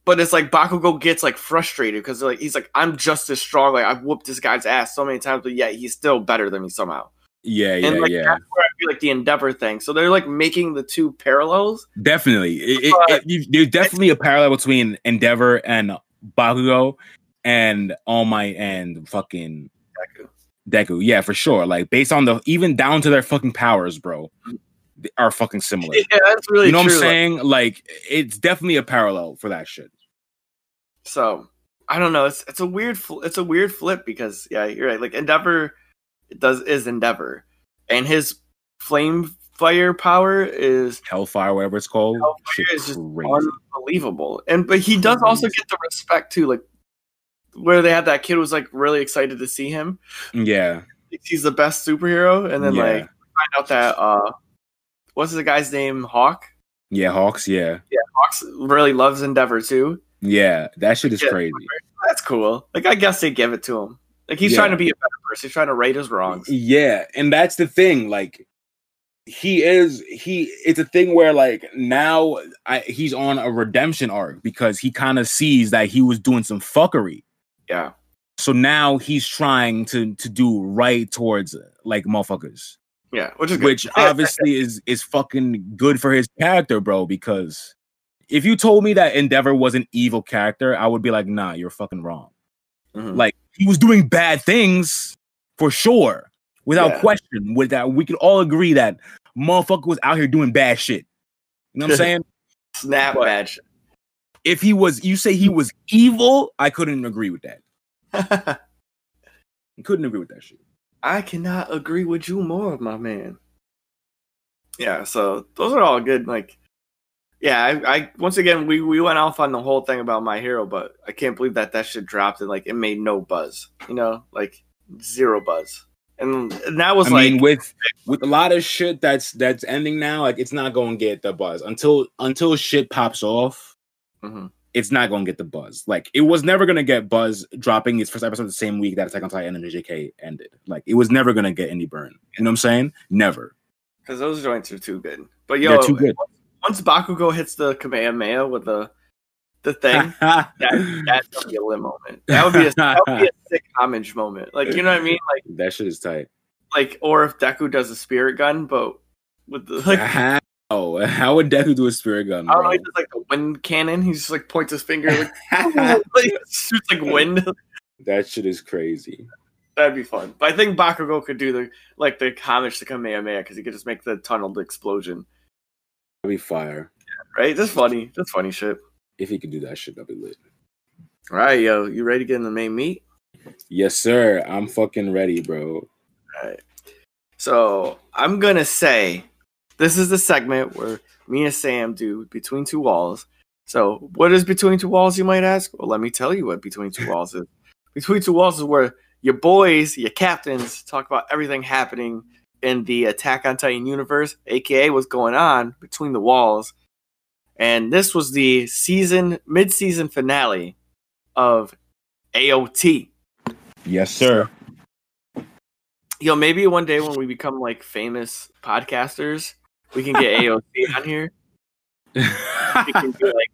But it's like Bakugo gets like frustrated because like he's like, I'm just as strong. Like I've whooped this guy's ass so many times, but yet he's still better than me somehow. yeah, yeah, like yeah. that's where I feel like the Endeavor thing. So they're like making the two parallels. Definitely, it, it, it- there's definitely a parallel between Endeavor and Bakugo and All Might and fucking Deku. Yeah, for sure. Like based on the even down to their fucking powers, bro, they are fucking similar. Yeah, that's really you know true. what I'm saying? Like it's definitely a parallel for that shit. So I don't know. It's it's a weird fl- it's a weird flip because yeah, you're right. Like Endeavor does is Endeavor, and his flame fire power is Hellfire, whatever it's called. Hellfire Shit is just crazy. unbelievable. And but he does also get the respect too. Like where they had that kid was like really excited to see him. yeah, He's the best superhero, and then Yeah. like find out that uh, what's the guy's name? Hawk. Yeah, Hawks. Yeah, Hawks really loves Endeavor too. yeah. That shit is Yeah. crazy. That's cool. Like I guess they give it to him. Like he's Yeah. trying to be a better person. He's trying to right his wrongs. Yeah, and that's the thing. Like, he is. He. It's a thing where like now I, he's on a redemption arc because he kind of sees that he was doing some fuckery. Yeah. So now he's trying to to do right towards like motherfuckers, Yeah. Which is good. which obviously is is fucking good for his character, bro. Because if you told me that Endeavor was an evil character, I would be like, nah, you're fucking wrong. Mhm. Like he was doing bad things for sure, without Yeah. question. With that, we could all agree that motherfucker was out here doing bad shit. You know what I'm saying? snap but- badge. If he was, you say he was evil, I couldn't agree with that. Couldn't agree with that shit. I cannot agree with you more, my man. Yeah, so those are all good. Like, yeah, I, I once again we we went off on the whole thing about my hero, but I can't believe that that shit dropped and like it made no buzz. You know, like zero buzz, and, and that was I like mean, with with a lot of shit that's that's ending now, like it's not going to get the buzz until until shit pops off. Mhm. It's not going to get the buzz. Like it was never going to get buzz dropping its first episode the same week that Attack on Titan and the JK ended. Like it was never going to get any burn. You know what I'm saying? Never. because those joints are too good. But yo, They're too good. once Bakugo hits the Kamehameha with the the thing, that that's gonna be a lit moment. That would be a that would be a sick homage moment. Like you know what I mean? Like that shit is tight. like or if Deku does a spirit gun, but with the like How? Oh, how would Deku do a spirit gun? I don't know, Bro? he does like a wind cannon. He just like points his finger like, like shoots like wind. that shit is crazy. That'd be fun. But I think Bakugo could do the like the homage to Kamehameha because he could just make the tunnel the explosion. That'd be fire. Right? That's funny. That's funny shit. If he could do that shit, that'd be lit. All right, yo, you ready to get in the main meat? Yes, sir. I'm fucking ready, bro. All right. So I'm gonna say this is the segment where me and Sam do between two walls. So what is between two walls, you might ask? Well, let me tell you what between two walls is. Between two walls is where your boys, your captains, talk about everything happening in the Attack on Titan universe, aka what's going on between the walls. And this was the season mid-season finale of AOT. Yes, sir. Yo, maybe one day when we become like famous podcasters, we can get AOC on here. We can do like,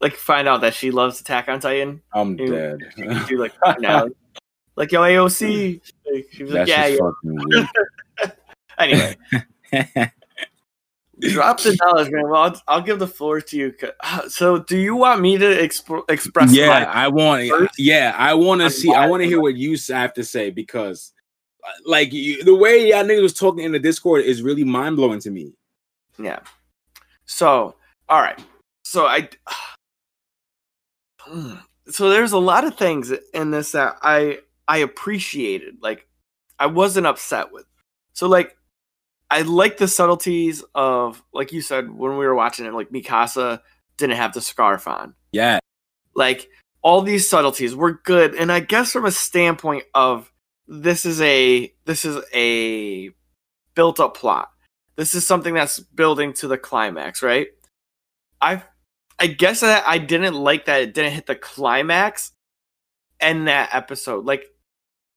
like find out that she loves Attack on Titan. I'm Ew. dead. We can do like finale. like yo AOC. Like, she was like, That's yeah, just yeah. fucking weak. Anyway, drop the knowledge, man. Well, I'll, I'll give the floor to you. 'cause- So, do you want me to exp- express? yeah, my- I want. first? Yeah, I want to see. I want to hear what you have to say because, like, you, the way y'all niggas was talking in the Discord is really mind blowing to me. Yeah. So, all right. So I So there's a lot of things in this that I I appreciated. Like I wasn't upset with. So like I like the subtleties of like you said when we were watching it like Mikasa didn't have the scarf on. Yeah, Like all these subtleties were good and I guess from a standpoint of this is a this is a built up plot. This is something that's building to the climax, right? I I guess that I didn't like that it didn't hit the climax in that episode. Like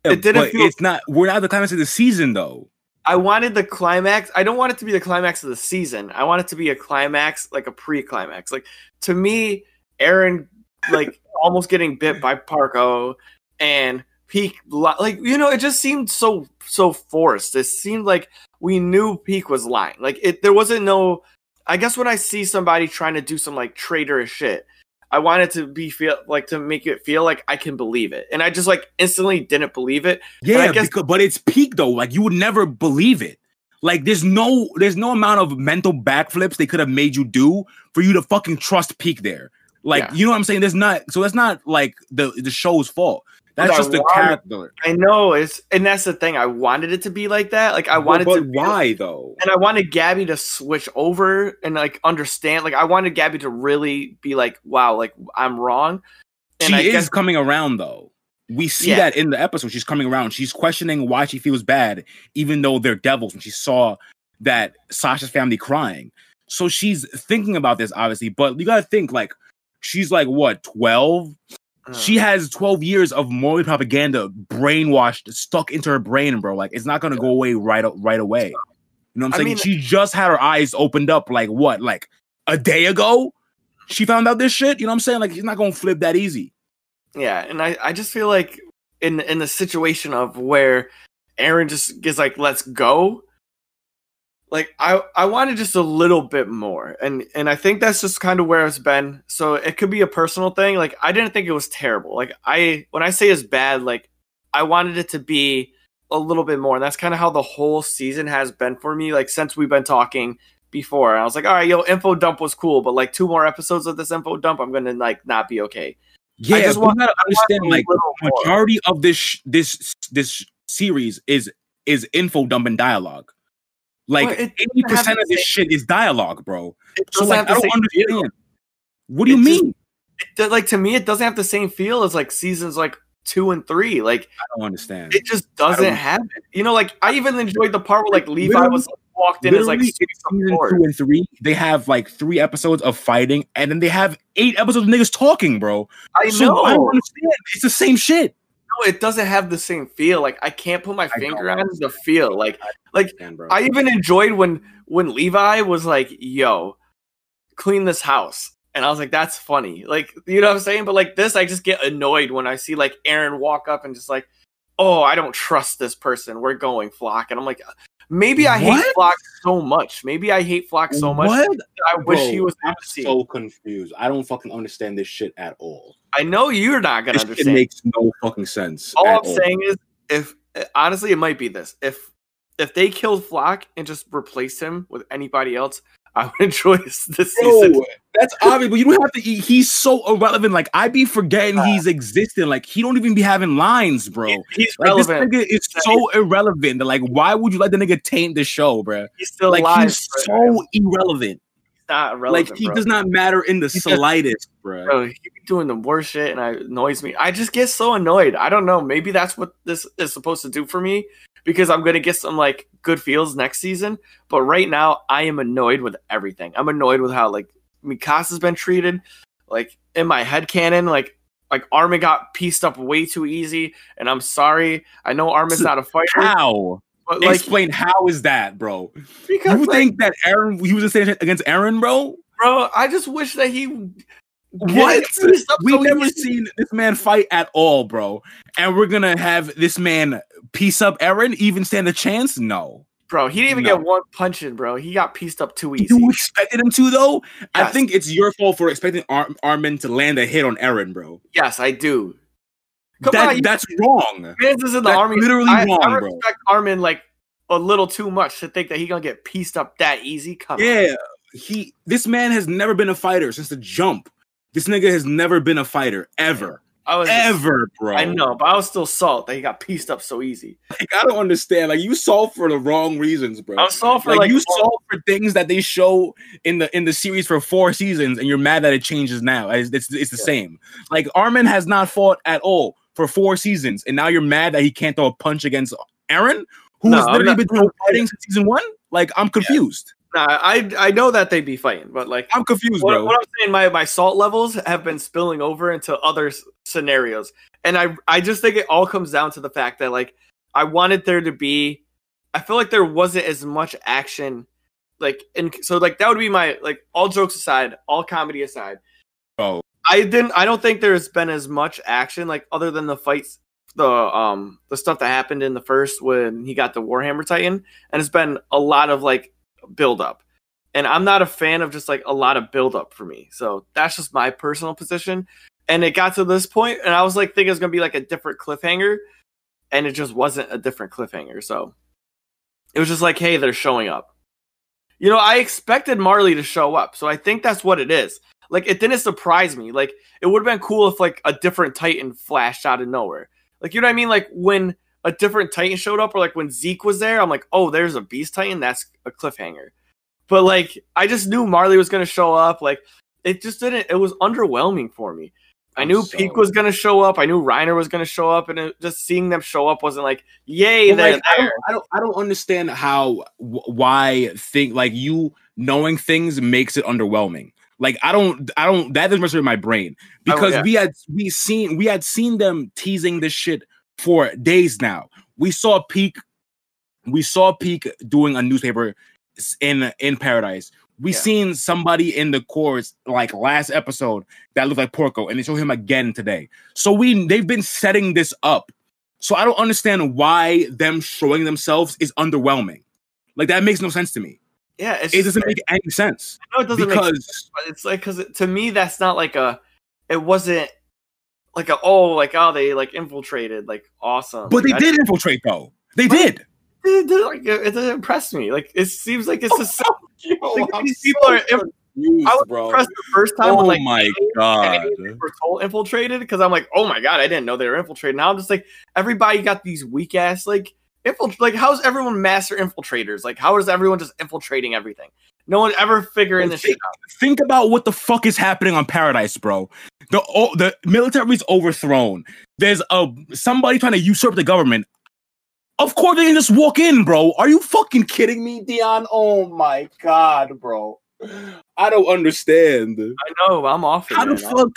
It didn't feel- it's not. We're not the climax of the season though. I wanted the climax. I don't want it to be the climax of the season. I want it to be a climax, like a pre-climax. Like to me, Eren like almost getting bit by Porco and Pieck like you know, it just seemed so so forced. It seemed like we knew Pieck was lying. Like it there wasn't no I guess when I see somebody trying to do some like traitorous shit, I wanted to be feel like to make it feel like I can believe it. And I just like instantly didn't believe it. Yeah, I guess- because, but it's Pieck though. Like you would never believe it. Like there's no there's no amount of mental backflips they could have made you do for you to fucking trust Pieck there. Like Yeah. you know what I'm saying? There's not so that's not like the the show's fault. That's But I just the wanted- character. I know it's and that's the thing. I wanted it to be like that. Like I wanted but to be- why though? and I wanted Gabi to switch over and like understand. Like I wanted Gabi to really be like, "Wow, like I'm wrong." And she I is guess coming around though. We see Yeah. that in the episode. She's coming around. She's questioning why she feels bad, even though they're devils. When she saw that Sasha's family crying, So she's thinking about this, obviously, but you gotta think like she's like what 12 Uh, she has 12 years of Marley propaganda brainwashed stuck into her brain bro. Like it's not gonna go away right right away. You know what i'm I saying? mean- she just had her eyes opened up like what like a day ago? She found out this shit? You know what i'm saying? Like she's not gonna flip that easy. Yeah, and I, I just feel like in in the situation of where Eren just gets like, let's go. Like I I wanted just a little bit more. And and I think that's just kind of where it's been. So it could be a personal thing. Like I didn't think it was terrible. Like I when I say it's bad, like I wanted it to be a little bit more. And that's kind of how the whole season has been for me. Like since we've been talking before. I was like, all right, yo, info dump was cool, but like two more episodes of this info dump, I'm gonna like not be okay. yeah I just want- gotta understand like little more. majority of this sh- this this series is is info dump and dialogue like eighty percent of this shit is dialogue, bro. So like, I don't same feel. understand. What do you It just- mean? that, like to me it doesn't have the same feel as like seasons like two and three like I don't understand. it just doesn't it you know like i even enjoyed the part where like levi Literally- was like, walked in as like Literally, sweet in season two and three, they have like three episodes of fighting, and then they have eight episodes of niggas talking, bro. i So know I don't understand. It's the same shit. No, it doesn't have the same feel. Like i can't put my I finger on the feel. Like like i even enjoyed when when levi was like yo clean this house. And i was like that's funny. Like you know what i'm saying? But like this i just get annoyed when i see like Eren walk up and just like oh i don't trust this person. We're going Floch. And i'm like maybe i hate Floch so much maybe i hate Floch so much What? i wish Bro, he was I'm on the team. so confused. I don't fucking understand this shit at all. i know you're not gonna This shit understand makes no fucking sense. all at i'm saying is if honestly it might be this if if they killed Floch and just replaced him with anybody else i would enjoy this, this season Bro, that's obvious, but you don't have to. he- He's so irrelevant. Like I'd be forgetting he's existing. Like he don't even be having lines, bro. He- he's Like this nigga is so irrelevant. That like, why would you let the nigga taint the show, bro? he's still Like alive he's but so irrelevant. he's not relevant like he bro. does not matter in the He slightest, bro. bro he be doing the worst shit and it annoys me i just get so annoyed i don't know maybe that's what this is supposed to do for me because i'm gonna get some like good feels next season but right now i am annoyed with everything i'm annoyed with how like mikasa's been treated like in my head canon like like Armin got pieced up way too easy, and I'm sorry. I know Armin's not a fighter, How? but like Explain how is that, bro? because You like, think that Eren he was against Eren, bro? bro, I just wish that he What? Get pieced up We so never seen this man fight at all, bro. And we're gonna have this man piece up Eren, even stand a chance? No. bro. He didn't even No. get one punch in, bro. He got pieced up too easy. You expected him to though? I think it's your fault for expecting Ar- Armin to land a hit on Eren, bro. Yes, I do. Come That, on, you that's wrong. This is in the that's army. literally I, wrong, I bro. Armin like a little too much to think that he gonna get pieced up that easy. Come on. Yeah, he. This man has never been a fighter since the jump. This nigga has never been a fighter ever, I was just- ever, bro. I know, but I was still salt that he got pieced up so easy. Like, I don't understand. Like you saw for the wrong reasons, bro. I was salt for like, like, you saw for things that they show in the in the series for four seasons, and you're mad that it changes now. It's it's, it's the Yeah. same. Like Armin has not fought at all for four seasons, and now you're mad that he can't throw a punch against Eren, who No, has literally not- been doing fighting since season one. Like I'm confused. Nah, I I know that they'd be fighting, but like I'm confused, what, bro. what I'm saying, my my salt levels have been spilling over into other s- scenarios, and I I just think it all comes down to the fact that like I wanted there to be, I feel like there wasn't as much action, like and so like that would be my like all jokes aside, all comedy aside. Oh. I didn't. I don't think there's been as much action like other than the fights, the um the stuff that happened in the first when he got the Warhammer Titan, and it's been a lot of like build up and I'm not a fan of just like a lot of build up for me. So that's just my personal position. And it got to this point, and I was like thinking it was gonna be like a different cliffhanger, and it just wasn't a different cliffhanger. So it was just like, hey, they're showing up. You know, I expected Marley to show up, so I think that's what it is. Like it didn't surprise me. Like it would have been cool if like a different Titan flashed out of nowhere. Like you know what I mean? Like when a different Titan showed up, or like when Zeke was there, I'm like, oh, there's a Beast Titan. That's a cliffhanger. But like, I just knew Marley was gonna show up. Like, it just didn't. It was underwhelming for me. I knew so- Pieck was gonna show up. I knew Reiner was gonna show up, and it, just seeing them show up wasn't like, yay, they're like, I don't, I don't, I don't understand how, why think like you knowing things makes it underwhelming. Like I don't, I don't. That doesn't register in my brain oh, because yeah. we had we seen we had seen them teasing this shit for days now. We saw Pieck, we saw Pieck doing a newspaper in in Paradise. We Yeah. seen somebody in the course like last episode that looked like Porco, and they show him again today. So we they've been setting this up. So I don't understand why them showing themselves is underwhelming. Like that makes no sense to me. Yeah, It just- doesn't make any sense know it doesn't make sense, because but it's like because to me that's not like a. It wasn't like a oh like oh they like infiltrated like awesome. but they Like, did infiltrate though. They did. I- it, it, like it, it doesn't impress me. Like it seems like it's oh, just Yo, Like, these people are inf- confused, I was bro. impressed the first time Oh when like my god. were told infiltrated because I'm like, oh my god, I didn't know they were infiltrated. Now I'm just like, everybody got these weak ass like infiltrate. Like, how's everyone master infiltrators? Like, how is everyone just infiltrating everything? No one ever figuring this shit out. Think about what the fuck is happening on Paradise, bro. The oh, the military's overthrown. There's a somebody trying to usurp the government. Of course they can just walk in, bro. Are you fucking kidding me, Dion? Oh my god, bro. I don't understand. I know I'm off. How the fuck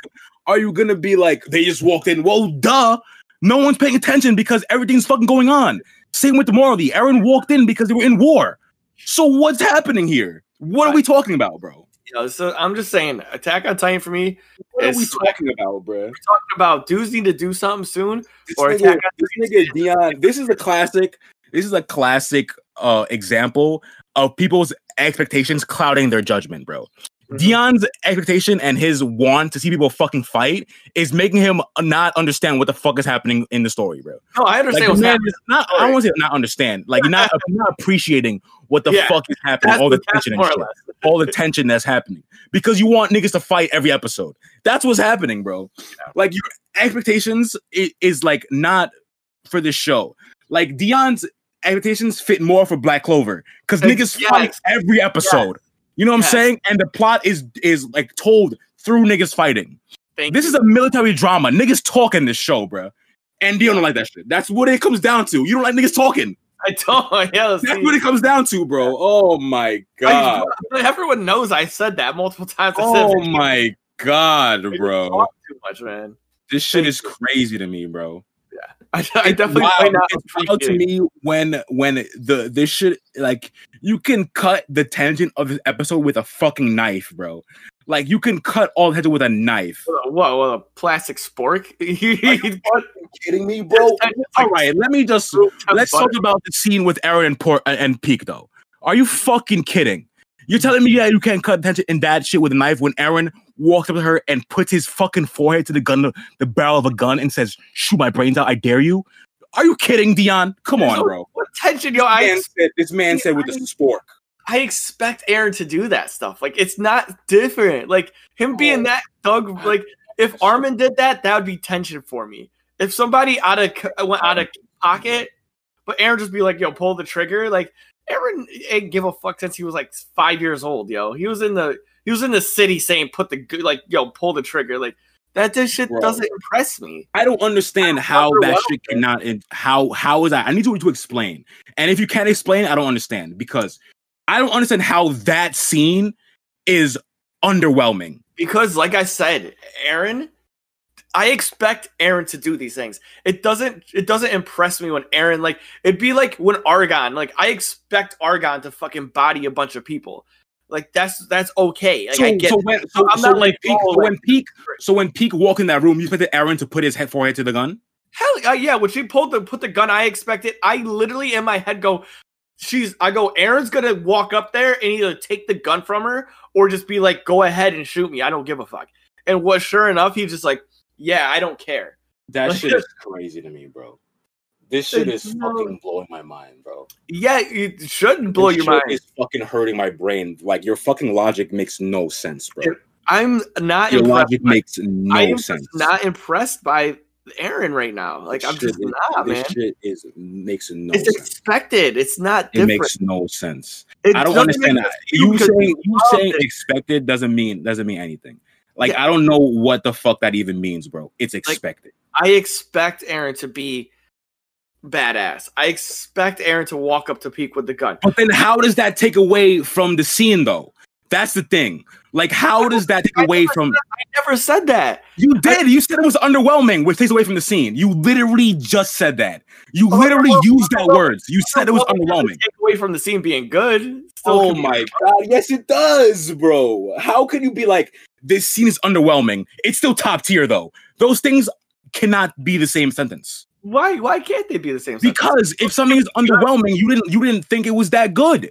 are you gonna be like they just walked in? Well, duh. No one's paying attention because everything's fucking going on. Same with the Marley. Eren walked in because they were in war. So what's happening here? What are we talking about, bro? You know, so I'm just saying, Attack on Titan for me, What are we talking about, bro? talking about dudes need to do something soon. This Or nigga, Attack on this nigga Dion. This is a classic. This is a classic uh example of people's expectations clouding their judgment, bro. Mhm. Dion's expectation and his want to see people fucking fight is making him not understand what the fuck is happening in the story, bro. No, I understand the what's man happening. not, I don't want to say not understand. Like not, you're not appreciating what the Yeah. fuck is happening, all the tension and shit, all the tension that's happening because you want niggas to fight every episode. That's what's happening, bro. Like your expectations is, is like not for this show. Like Dion's expectations fit more for Black Clover because niggas yes. fight every episode. You know what Yes. I'm saying? And the plot is is like told through niggas fighting. Thank This you. is a military drama. Niggas talking this show, bro. And Dion don't like that shit. That's what it comes down to. You don't like niggas talking. I don't. Yeah, That's see. what it comes down to, bro. Oh my god. I- everyone knows I said that multiple times. I said Oh my god, bro. too much, man. This shit is crazy to me, bro. I, I definitely Wow, find out it's wild to me when when the this shit like you can cut the tangent of this episode with a fucking knife, bro. Like you can cut all the tangent with a knife. What, what, what, a plastic spork? Are you kidding me, bro? all right, let me just let's butter. talk about the scene with Eren and Port uh, and Pieck though. Are you fucking kidding? You're telling me that you can't cut attention in that shit with a knife when Eren walks up to her and puts his fucking forehead to the gun, the barrel of a gun, and says, "Shoot my brains out! I dare you." Are you kidding, Dion? Come on, No, bro. What tension, yo? This I man said, this man said with the spork. I expect Eren to do that stuff. Like it's not different. Like him being Oh. that thug. Like if Armin did that, that would be tension for me. If somebody out of uh, went out of pocket, but Eren just be like, "Yo, pull the trigger." Like Eren ain't give a fuck since he was like five years old. Yo, he was in the he was in the city saying, "Put the like, yo, pull the trigger." Like that. This shit Bro. doesn't impress me. I don't understand I how that shit cannot. in- How how is that? I need you to explain. And if you can't explain, I don't understand because I don't understand how that scene is underwhelming. because like i said Eren i expect Eren to do these things it doesn't it doesn't impress me when Eren like it'd be like when argon like i expect argon to fucking body a bunch of people like that's that's okay like so, i get so when so, I'm so not when like, Pieck, oh, so when Pieck so when Pieck walked in that room, you expected Eren to put his head forehead to the gun. hell uh, yeah when she pulled the put the gun i expected i literally in my head go she's i go Eren's gonna walk up there and either take the gun from her or just be like go ahead and shoot me i don't give a fuck and what sure enough he's just like yeah i don't care That Like- shit is crazy to me, bro. This shit is No. fucking blowing my mind, bro. yeah it shouldn't blow This your shit mind is fucking hurting my brain. Like your fucking logic makes no sense, bro. I'm not Your impressed. logic by- makes no I am sense. not impressed by Eren right now. Like I'm just is- not, this man. shit is makes no It's sense. expected. It's not It different. makes no sense. It I don't understand that. You saying you saying it. expected doesn't mean doesn't mean anything. Like Yeah. I don't know what the fuck that even means, bro. It's expected. I expect Eren to be badass. I expect Eren to walk up to Pieck with the gun. But then how does that take away from the scene though? That's the thing. Like, how does that take away from? I never said that. You did. You said it was underwhelming, which takes away from the scene. You literally just said that. You literally used that words. You said it was underwhelming. Take away from the scene being good. Oh my good. god! Yes, it does, bro. How can you be like this scene is underwhelming? It's still top tier though. Those things cannot be the same sentence. Why? Why can't they be the same? sentence? Because if something is underwhelming, you didn't you didn't think it was that good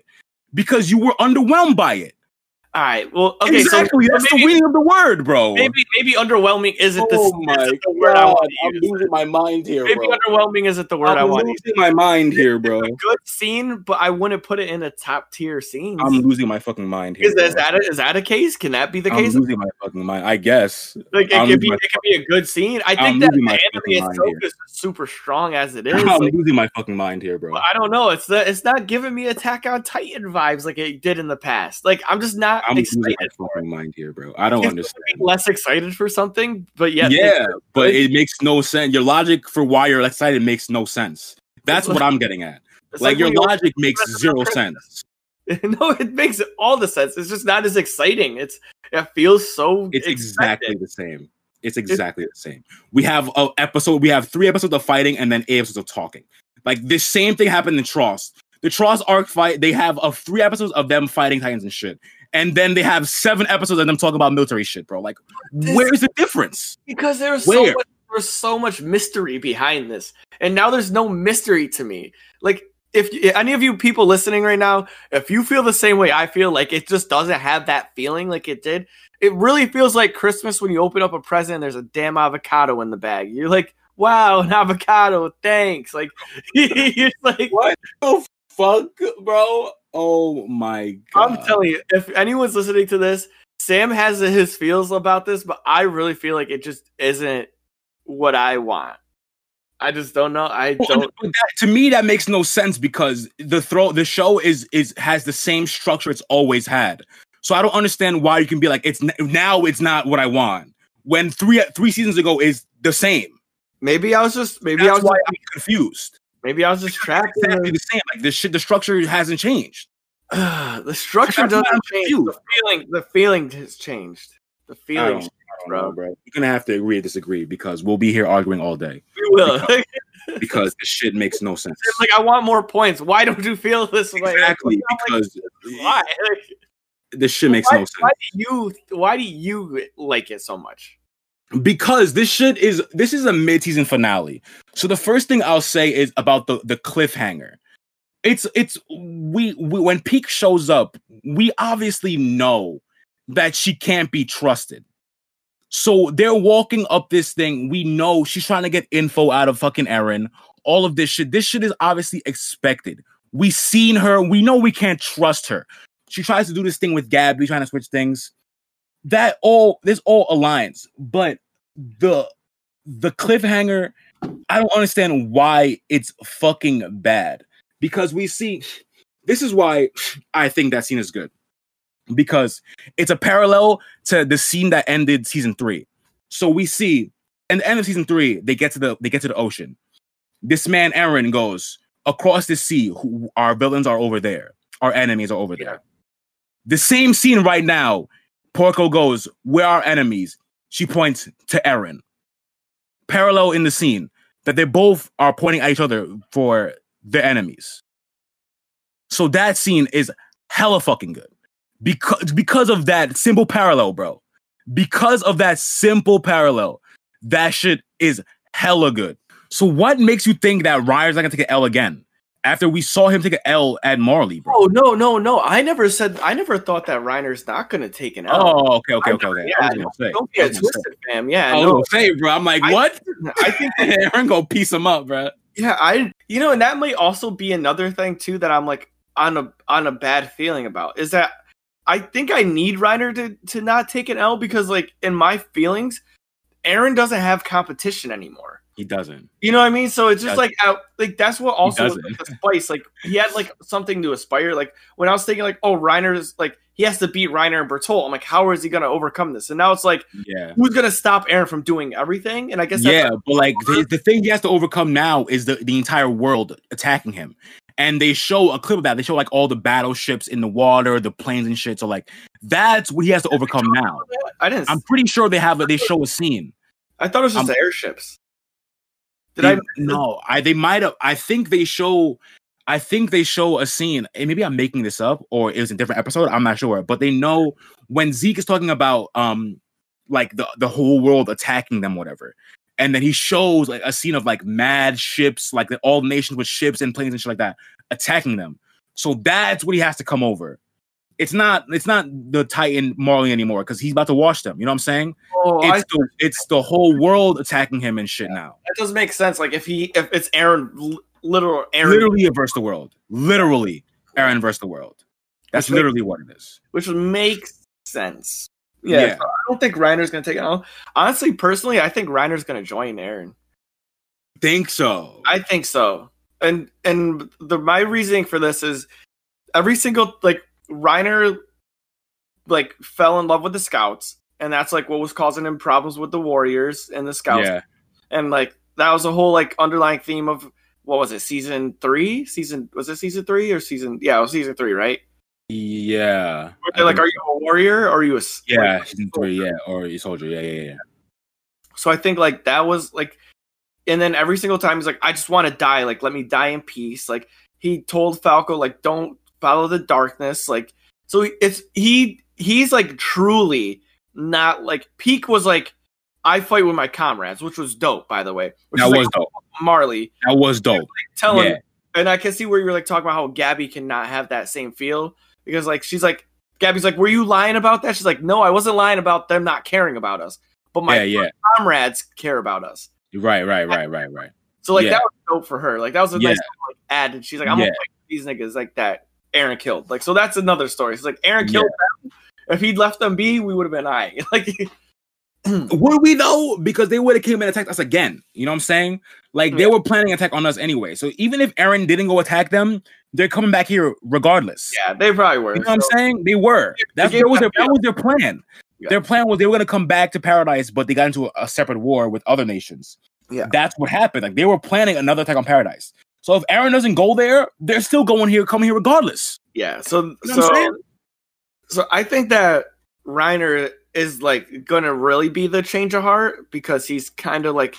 because you were underwhelmed by it. All right. Well, okay. exactly. So, That's maybe, the meaning of the word, bro. maybe maybe underwhelming isn't the, oh isn't the word I want I'm losing my mind here, Maybe bro. underwhelming isn't the word I I'm want to losing use. my mind here, bro. Good scene, but I wouldn't put it in a top tier scene. I'm losing my fucking mind here. Is, is that a, is that a case? Can that be the I'm case? losing my fucking mind. I guess. Like it I'm could be, it could be a good scene. I I'm think that the my anime fucking itself here. is super strong as it is. I'm Like, losing my fucking mind here, bro. I don't know. It's the, it's not giving me Attack on Titan vibes like it did in the past. Like I'm just not I'm excited. my fucking mind here, bro. I don't It's understand. less excited for something, but yet yeah, but it makes no sense. Your logic for why you're excited makes no sense. That's what I'm getting at. it's Like your logic makes zero sense. no, it makes all the sense. It's just not as exciting. It's it feels so. It's expected. exactly the same. It's exactly the same. We have a episode. We have three episodes of fighting and then eight episodes of talking. Like this same thing happened in Trost. The Trost arc fight. They have a three episodes of them fighting titans and shit, and then they have seven episodes of them talking about military shit, bro. Like, This- where's the difference? because there's so much, there's so much mystery behind this, and now there's no mystery to me. Like if y- any of you people listening right now, if you feel the same way I feel, like it just doesn't have that feeling like it did. It really feels like Christmas when you open up a present and there's a damn avocado in the bag. You're like, wow, an avocado, thanks. Like you're like What the fuck, bro? Oh my god! I'm telling you, if anyone's listening to this, Sam has his feels about this, but I really feel like it just isn't what I want. I just don't know. I Well, don't. but that- to me, that makes no sense because the throw the show is is has the same structure it's always had. So I don't understand why you can be like it's now it's not what I want when three three seasons ago is the same. Maybe I was just. Maybe That's I was. why Just, I'm confused. Maybe I was just trapped. Exactly the same. Like this shit, the structure hasn't changed. the, the structure doesn't change. The feeling. The feeling has changed. The feeling. Oh, I don't know, bro. You're gonna have to agree or disagree because we'll be here arguing all day We will. because this shit makes no sense. It's like I want more points. Why don't you feel this way? Exactly like, because why? Like, this shit makes why, no sense. why do you? Why do you like it so much? Because this shit is this is a mid-season finale. So the first thing I'll say is about the the cliffhanger. It's it's we, we when Pieck shows up, we obviously know that she can't be trusted. So they're walking up this thing. We know she's trying to get info out of fucking Eren. All of this shit. This shit is obviously expected. We seen her. We know we can't trust her. She tries to do this thing with Gabi, trying to switch things. That all this all aligns, but the the cliffhanger, I don't understand why it's fucking bad. Because we see this is why I think that scene is good. Because it's a parallel to the scene that ended season three. So we see in the end of season three, they get to the they get to the ocean. This man Eren goes across the sea. Who, our villains are over there. Our enemies are over there. The same scene right now. Porco goes, "Where are our enemies?" She points to Eren. Parallel in the scene that they both are pointing at each other for their enemies. So that scene is hella fucking good because because of that simple parallel, bro. Because of that simple parallel, that shit is hella good. So what makes you think that Reiner's not gonna take an L again after we saw him take an L at Marley, bro? Oh no, no, no! I never said. I never thought that Reiner's not going to take an L. Oh, okay, okay, okay, okay. Yeah, I was gonna say. Don't I get was gonna say. twisted, fam. Yeah, I was no, say, bro. I'm like, I- what? I think. Eren gonna piece him up, bro. Yeah, I. You know, and that might also be another thing too that I'm like on a on a bad feeling about is that I think I need Reiner to to not take an L because like in my feelings, Eren doesn't have competition anymore. He doesn't. You know what I mean? So it's just like like that's what also was like the spice. Like he had like something to aspire. Like when I was thinking like, oh, Reiner's like he has to beat Reiner and Bertolt. I'm like, how is he going to overcome this? And now it's like, Yeah. who's going to stop Eren from doing everything? And I guess that's Yeah, but like the, the thing he has to overcome now is the, the entire world attacking him. And they show a clip of that. They show like all the battleships in the water, the planes and shit. So like that's what he has to overcome now. I didn't. I'm pretty sure they have a, they show a scene. I thought it was just I'm- the airships. Did They- I? no, I they might have. I think they show. I think they show a scene, and maybe I'm making this up, or it was a different episode. I'm not sure, but they know when Zeke is talking about um, like the the whole world attacking them, whatever, and then he shows like a scene of like mad ships, like the, all nations with ships and planes and shit like that attacking them. So that's what he has to come over. It's not. It's not the Titan Marley anymore because he's about to wash them. You know what I'm saying? Oh, I, It's the it's the whole world attacking him and shit now. that doesn't make sense. Like if he, if it's Eren, literal Eren, literally versus the world. Literally, Eren versus the world. That's Which literally what it is. which makes sense. Yeah, Yeah. so I don't think Reiner's going to take it on. Honestly, personally, I think Reiner's going to join Eren. Think so. I think so. And and the my reasoning for this is every single like Reiner like fell in love with the scouts and that's like what was causing him problems with the warriors and the scouts yeah, and like that was a whole like underlying theme of what was it season 3 season was it season 3 or season yeah it was season 3 right yeah. Like are you a warrior or are you a Yeah, season three. Yeah, or a soldier. Yeah, yeah, yeah. So I think like that was like, and then every single time he's like, I just want to die. Like, let me die in peace. Like he told Falco, like, don't follow the darkness. Like, so it's he he's like truly not like Pieck was like, I fight with my comrades, which was dope, by the way. Which That is, like, was dope. Marley That was dope. telling, Yeah. and I can see where you were like talking about how Gabi cannot have that same feel because like she's like. Gabi's like, were you lying about that? She's like, no, I wasn't lying about them not caring about us, but my Yeah, yeah. comrades care about us. Right, right, right, right, right. So like that was dope for her. Like that was a nice like add. And she's like, I'm gonna fight these niggas like that. Eren killed. Like so that's another story. It's like, Eren killed them. If he'd left them be, we would have been I. Like Would we though? Because they would have came and attacked us again. You know what I'm saying? Like they were planning attack on us anyway. So even if Eren didn't go attack them, they're coming back here regardless. yeah, they probably were. You know what I'm saying? They were. That's that was their, that was their plan. Yeah. Their plan was they were gonna come back to paradise, but they got into a, a separate war with other nations. Yeah. That's what happened. Like they were planning another attack on paradise. So if Eren doesn't go there, they're still going here, coming here regardless. Yeah. So know so so I think that Reiner is like gonna really be the change of heart because he's kind of like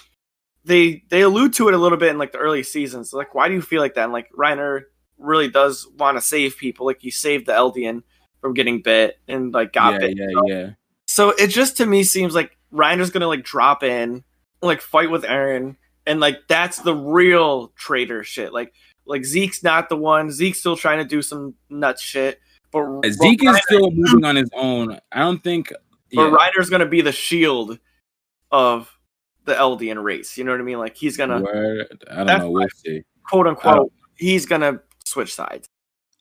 they they allude to it a little bit in like the early seasons. Like, why do you feel like that? And like Reiner really does want to save people. Like he saved the Eldian from getting bit and like got yeah, bit. yeah, yeah. So it just to me seems like Reiner's gonna like drop in, like fight with Eren, and like that's the real traitor shit. Like like Zeke's not the one. Zeke's still trying to do some nuts shit. But Zeke but is still moving on his own. I don't think. But Yeah, Reiner's gonna be the shield of the Eldian race. You know what I mean? Like he's gonna word, I don't know. We'll see. quote unquote he's gonna switch sides.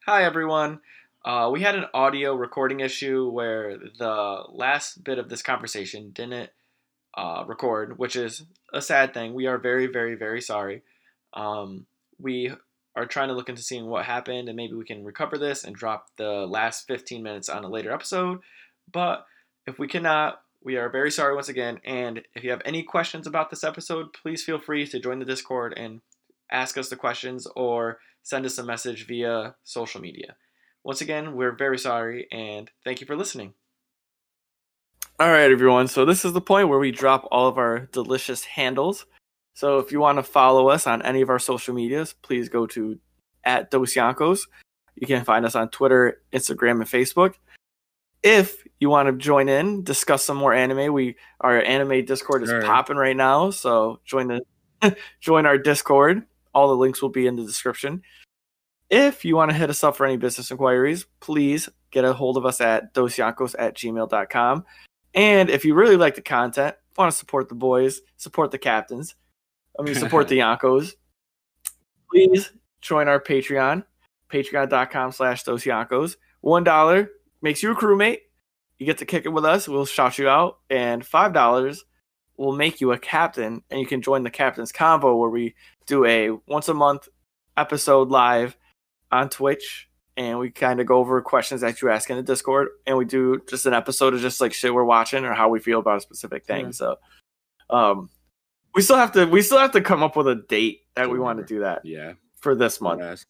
Hi everyone. Uh, we had an audio recording issue where the last bit of this conversation didn't uh, record, which is a sad thing. We are very, very, very sorry. Um, we are trying to look into seeing what happened and maybe we can recover this and drop the last 15 minutes on a later episode. But if we cannot, we are very sorry once again. And if you have any questions about this episode, please feel free to join the Discord and ask us the questions or send us a message via social media. Once again, we're very sorry and thank you for listening. All right, everyone. So, this is the point where we drop all of our delicious handles. So, if you want to follow us on any of our social medias, please go to at Dosyankos. You can find us on Twitter, Instagram, and Facebook. If you want to join in, discuss some more anime, we our anime Discord is Sure. popping right now. So join the join our Discord. All the links will be in the description. If you want to hit us up for any business inquiries, please get a hold of us at dosyankos at gmail.com. And if you really like the content, want to support the boys, support the captains, I mean, support the Yankos, please join our Patreon, patreon.com slash dosyankos. $1 makes you a crewmate. You get to kick it with us. We'll shout you out. And $5 will make you a captain. And you can join the captain's convo where we do a once a month episode live on Twitch and we kind of go over questions that you ask in the Discord, and we do just an episode of just like shit we're watching or how we feel about a specific thing. So, um, we still have to we still have to come up with a date that we want to do that Yeah. for this month.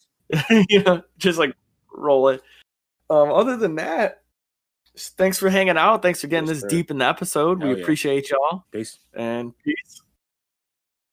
You know, just like roll it. Um, other than that, thanks for hanging out. Thanks for getting Yes, this sir. deep in the episode. Hell we yeah. appreciate y'all Peace. and peace.